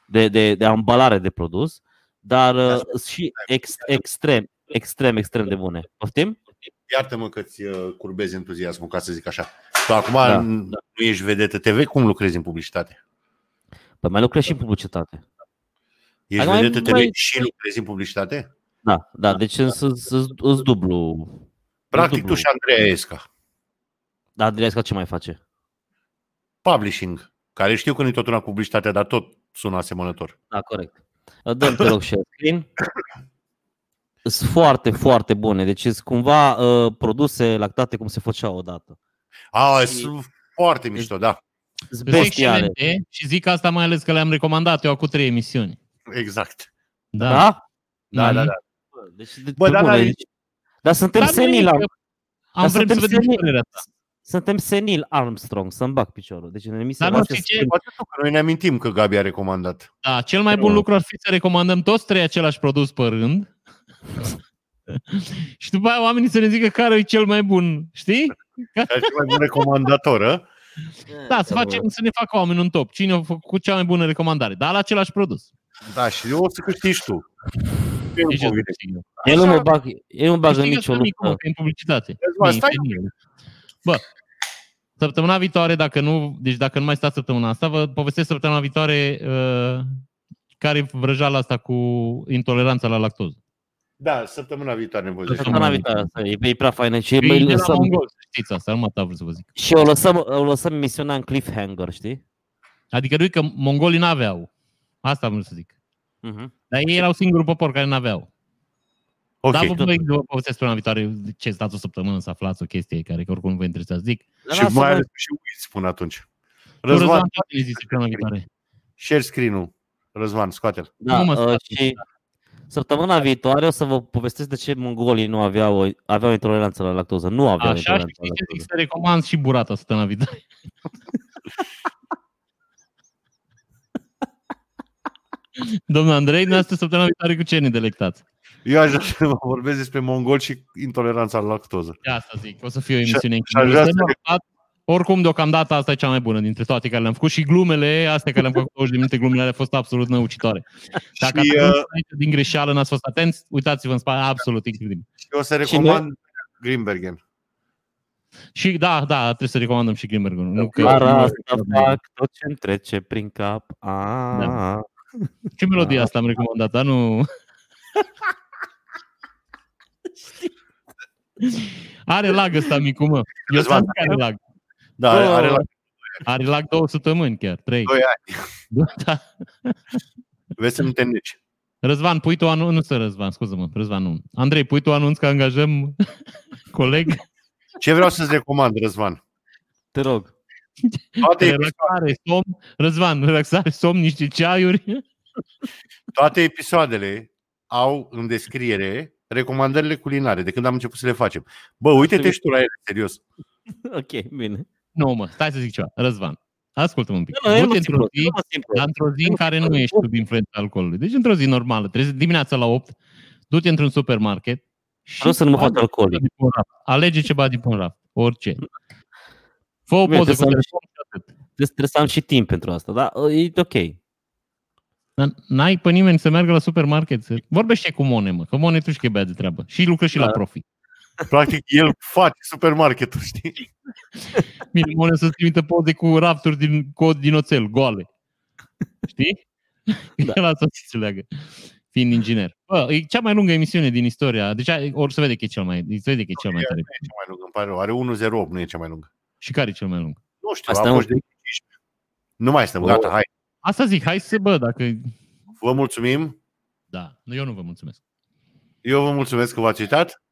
[SPEAKER 1] de, de, de ambalare de produs, dar uh, și ex, extrem, extrem, extrem de bune. Poftim?
[SPEAKER 2] Iartă-mă că ți uh, curbezi entuziasmul, ca să zic așa. Tu acum
[SPEAKER 1] Da,
[SPEAKER 2] da, nu ești vedetă TV, cum lucrezi în publicitate?
[SPEAKER 1] Păi mai lucrez și în publicitate.
[SPEAKER 2] Ești
[SPEAKER 1] Acum,
[SPEAKER 2] vedetă TV
[SPEAKER 1] băi,
[SPEAKER 2] și lucrezi în publicitate?
[SPEAKER 1] Da, da, deci îți dublu.
[SPEAKER 2] Practic
[SPEAKER 1] dublu.
[SPEAKER 2] tu și Andreea Esca.
[SPEAKER 1] Da, Andreesca ce mai face?
[SPEAKER 2] Publishing, care știu că nu e tot una cu publicitatea, dar tot sună asemănător.
[SPEAKER 1] Da, corect. Dă-mi, te rog, share screen. Sunt foarte, foarte bune. Deci sunt cumva uh, produse lactate cum se făceau odată.
[SPEAKER 2] A,
[SPEAKER 1] Și-
[SPEAKER 2] sunt foarte mișto, da.
[SPEAKER 1] Sunt
[SPEAKER 3] Sunt
[SPEAKER 1] bestiale.
[SPEAKER 3] excelente și zic asta mai ales că le-am recomandat eu acum trei emisiuni.
[SPEAKER 2] Exact.
[SPEAKER 3] Da.
[SPEAKER 1] Da?
[SPEAKER 2] Da, da,
[SPEAKER 3] Mhm.
[SPEAKER 2] da.
[SPEAKER 1] Bă, Deci, de,
[SPEAKER 2] Bă,
[SPEAKER 1] pe
[SPEAKER 2] dar
[SPEAKER 1] bune,
[SPEAKER 2] n-are-
[SPEAKER 1] deci, dar suntem
[SPEAKER 3] Dar nu e
[SPEAKER 1] senil.
[SPEAKER 3] că
[SPEAKER 1] Am,
[SPEAKER 3] Am
[SPEAKER 1] Dar
[SPEAKER 3] vrem să
[SPEAKER 1] suntem
[SPEAKER 3] vedem
[SPEAKER 1] senili.
[SPEAKER 3] părerea ta.
[SPEAKER 1] suntem senil Armstrong, să-mi bag piciorul. Deci în emisia
[SPEAKER 3] Dar nu
[SPEAKER 1] noastră
[SPEAKER 3] știi ce?
[SPEAKER 1] suntem-
[SPEAKER 2] Poate tu, că noi ne amintim că Gabi a recomandat.
[SPEAKER 3] Da, cel mai bun
[SPEAKER 1] Nu.
[SPEAKER 3] lucru ar fi să recomandăm toți trei același produs pe rând. și după aia oamenii să ne zică care e cel mai bun, știi?
[SPEAKER 2] Care e cel mai bun recomandator, ă?
[SPEAKER 3] Da, să facem să ne facă oamenii un top. Cine a făcut cea mai bună recomandare? Dar la același produs.
[SPEAKER 2] Da, și eu o să câștigi tu. Eu nu
[SPEAKER 3] Nici eu nu
[SPEAKER 2] convine.
[SPEAKER 3] câștig eu.
[SPEAKER 1] Eu nu mă
[SPEAKER 2] Așa.
[SPEAKER 1] bag, eu nu mă bag în
[SPEAKER 3] Câștigă
[SPEAKER 1] nicio
[SPEAKER 3] să micu,
[SPEAKER 1] luptă.
[SPEAKER 3] că e în publicitate.
[SPEAKER 2] Răzvan,
[SPEAKER 3] Mie,
[SPEAKER 2] stai
[SPEAKER 3] pe mine. Bă, săptămâna viitoare, dacă nu, deci dacă nu mai stați săptămâna asta, vă povestesc săptămâna viitoare uh, care e vrăjeala asta cu intoleranța la lactoză.
[SPEAKER 2] Da, săptămâna viitoare ne voi zice.
[SPEAKER 1] Săptămâna viitoare, asta e, e prea faină. Și,
[SPEAKER 3] E
[SPEAKER 1] mai
[SPEAKER 3] de la
[SPEAKER 1] lăsăm,
[SPEAKER 3] mongol, să știți asta, nu mă vreau să vă zic.
[SPEAKER 1] și o lăsăm, o lăsăm emisiunea în cliffhanger, știi?
[SPEAKER 3] Adică nu e că mongolii n-aveau. Asta am vrut să zic.
[SPEAKER 1] Uh-huh.
[SPEAKER 3] Dar ei erau singurul popor care n-aveau.
[SPEAKER 2] Ok,
[SPEAKER 3] Dar vă, voi vă povestesc până viitoare ce stați o săptămână să aflați o chestie care că oricum vă interesează. Zic,
[SPEAKER 2] și mai ales și uiți spun atunci.
[SPEAKER 3] cu Răzvan,
[SPEAKER 2] Răzvan,
[SPEAKER 3] toate le zice până viitoare.
[SPEAKER 2] share screen-ul. Răzvan, scoate-l.
[SPEAKER 1] Da,
[SPEAKER 3] Nu mă
[SPEAKER 1] uh,
[SPEAKER 3] scoate.
[SPEAKER 1] și săptămâna viitoare o să vă povestesc de ce mongolii nu aveau, aveau intoleranță la lactoză. Nu aveau
[SPEAKER 3] Așa și
[SPEAKER 1] intoleranță la
[SPEAKER 3] știți ce zic
[SPEAKER 1] lactoză.
[SPEAKER 3] să recomand și burata săptămâna viitoare. Domnul Andrei, dumneavoastră săptămâna viitoare cu ce ne delectați?
[SPEAKER 2] Eu aș vrea să vă vorbesc despre mongol și intoleranța la lactoză.
[SPEAKER 3] De asta zic, o să fie o emisiune
[SPEAKER 2] și aș vrea
[SPEAKER 3] închisă.
[SPEAKER 2] să-
[SPEAKER 3] Oricum, deocamdată, asta e cea mai bună dintre toate care le-am făcut și glumele, astea care le-am făcut 20 de minute, glumele alea au fost absolut năucitoare. Dacă
[SPEAKER 2] Și,
[SPEAKER 3] ați
[SPEAKER 2] uh,
[SPEAKER 3] fost aici din greșeală, n-ați fost atenți, uitați-vă în spate, absolut incredibil.
[SPEAKER 2] Și o să
[SPEAKER 1] Și
[SPEAKER 2] recomand Greenbergen.
[SPEAKER 3] Și da, da, trebuie să recomandăm și Grimberg. Nu că,
[SPEAKER 1] Doar
[SPEAKER 3] nu-
[SPEAKER 1] asta fac tot ce-mi trece prin cap. A,
[SPEAKER 3] Da. Ce melodia asta am recomandat, dar nu... Are lag ăsta micu, mă. Eu
[SPEAKER 2] Răzvan,
[SPEAKER 3] sunt care lag.
[SPEAKER 2] Da, are,
[SPEAKER 1] Oh.
[SPEAKER 2] are la
[SPEAKER 3] Are lag două săptămâni chiar, trei.
[SPEAKER 2] doi ani.
[SPEAKER 3] Da.
[SPEAKER 2] Vezi să nu te neci.
[SPEAKER 3] Răzvan, pui tu anunț, nu să Răzvan, scuză-mă, Răzvan nu. Andrei, pui tu anunț că angajăm coleg
[SPEAKER 2] Ce vreau să-ți recomand, Răzvan?
[SPEAKER 1] Te rog.
[SPEAKER 2] Toate, episo-
[SPEAKER 3] relaxare, somn, Răzvan, relaxare, somn, niște ceaiuri.
[SPEAKER 2] toate episoadele au în descriere recomandările culinare de când am început să le facem. Bă, uite-te și tu la ele, serios.
[SPEAKER 1] Ok, bine.
[SPEAKER 3] Nu, mă, stai să zic ceva. Răzvan, ascultă-mă un pic.
[SPEAKER 1] Nu, nu, e
[SPEAKER 3] Du-te
[SPEAKER 1] mă
[SPEAKER 3] într-o
[SPEAKER 1] simplu.
[SPEAKER 3] zi,
[SPEAKER 1] e mă simplu.
[SPEAKER 3] dar într-o zi în care nu ești sub influența alcoolului. Deci într-o zi normală. Trebuie să- dimineața la 8, du-te într-un supermarket și
[SPEAKER 1] Vreau să nu mă fac
[SPEAKER 3] alege
[SPEAKER 1] alcoolic.
[SPEAKER 3] ceva din pe un raft. Alege ceva din pe un raft. Orice. Fă o
[SPEAKER 1] Bine,
[SPEAKER 3] poză
[SPEAKER 1] trebuie
[SPEAKER 3] cu
[SPEAKER 1] să am
[SPEAKER 3] telefon și atât.
[SPEAKER 1] Trebuie, trebuie să am și timp pentru asta, dar e ok.
[SPEAKER 3] Dar N-ai pe nimeni să meargă la supermarket. să- Vorbește cu Mone, mă, că Mone tu știi că e băiat de treabă. Și lucră și la
[SPEAKER 1] Da.
[SPEAKER 3] profi.
[SPEAKER 2] Practic, el face supermarketul, știi?
[SPEAKER 3] Bine, Mone să-ți trimită poze cu rafturi din cod din oțel, goale. Știi?
[SPEAKER 1] Da.
[SPEAKER 3] El asta se înțeleagă, fiind inginer. Bă, e cea mai lungă emisiune din istoria. Deci ori se vede că e cel mai, se vede că e cel mai tare.
[SPEAKER 2] Nu e cea mai lungă, îmi pare rău. Are 1.08, nu e cea mai lungă.
[SPEAKER 3] Și care e cel mai lung?
[SPEAKER 2] Nu știu,
[SPEAKER 1] Asta
[SPEAKER 2] a
[SPEAKER 1] e
[SPEAKER 2] fost
[SPEAKER 1] un-
[SPEAKER 2] de 15. Nu mai stăm, gata,
[SPEAKER 1] Oh.
[SPEAKER 2] hai.
[SPEAKER 3] Asta zic, hai să, bă, dacă...
[SPEAKER 2] Vă mulțumim.
[SPEAKER 3] Da, nu, eu nu vă mulțumesc.
[SPEAKER 2] Eu vă mulțumesc că v-ați uitat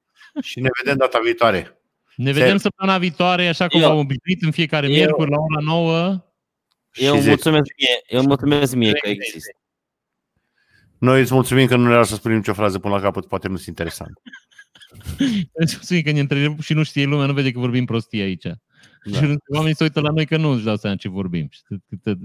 [SPEAKER 2] și ne vedem data viitoare.
[SPEAKER 3] Ne vedem săptămâna viitoare, așa cum
[SPEAKER 1] Eu-
[SPEAKER 3] am obișnuit în fiecare
[SPEAKER 1] eu-
[SPEAKER 3] miercuri la ora 9.
[SPEAKER 1] Eu
[SPEAKER 2] Și zece.
[SPEAKER 1] mulțumesc mie, eu mulțumesc mie că există.
[SPEAKER 2] Noi îți mulțumim că nu ne lasă să spunem nicio frază până la capăt, poate nu sunt interesant.
[SPEAKER 3] Îți spun că ne întrerup și nu știe lumea, nu vede că vorbim prostie aici. Da. Și oamenii se uită la noi că nu își dau seama ce vorbim. Și cât- cât-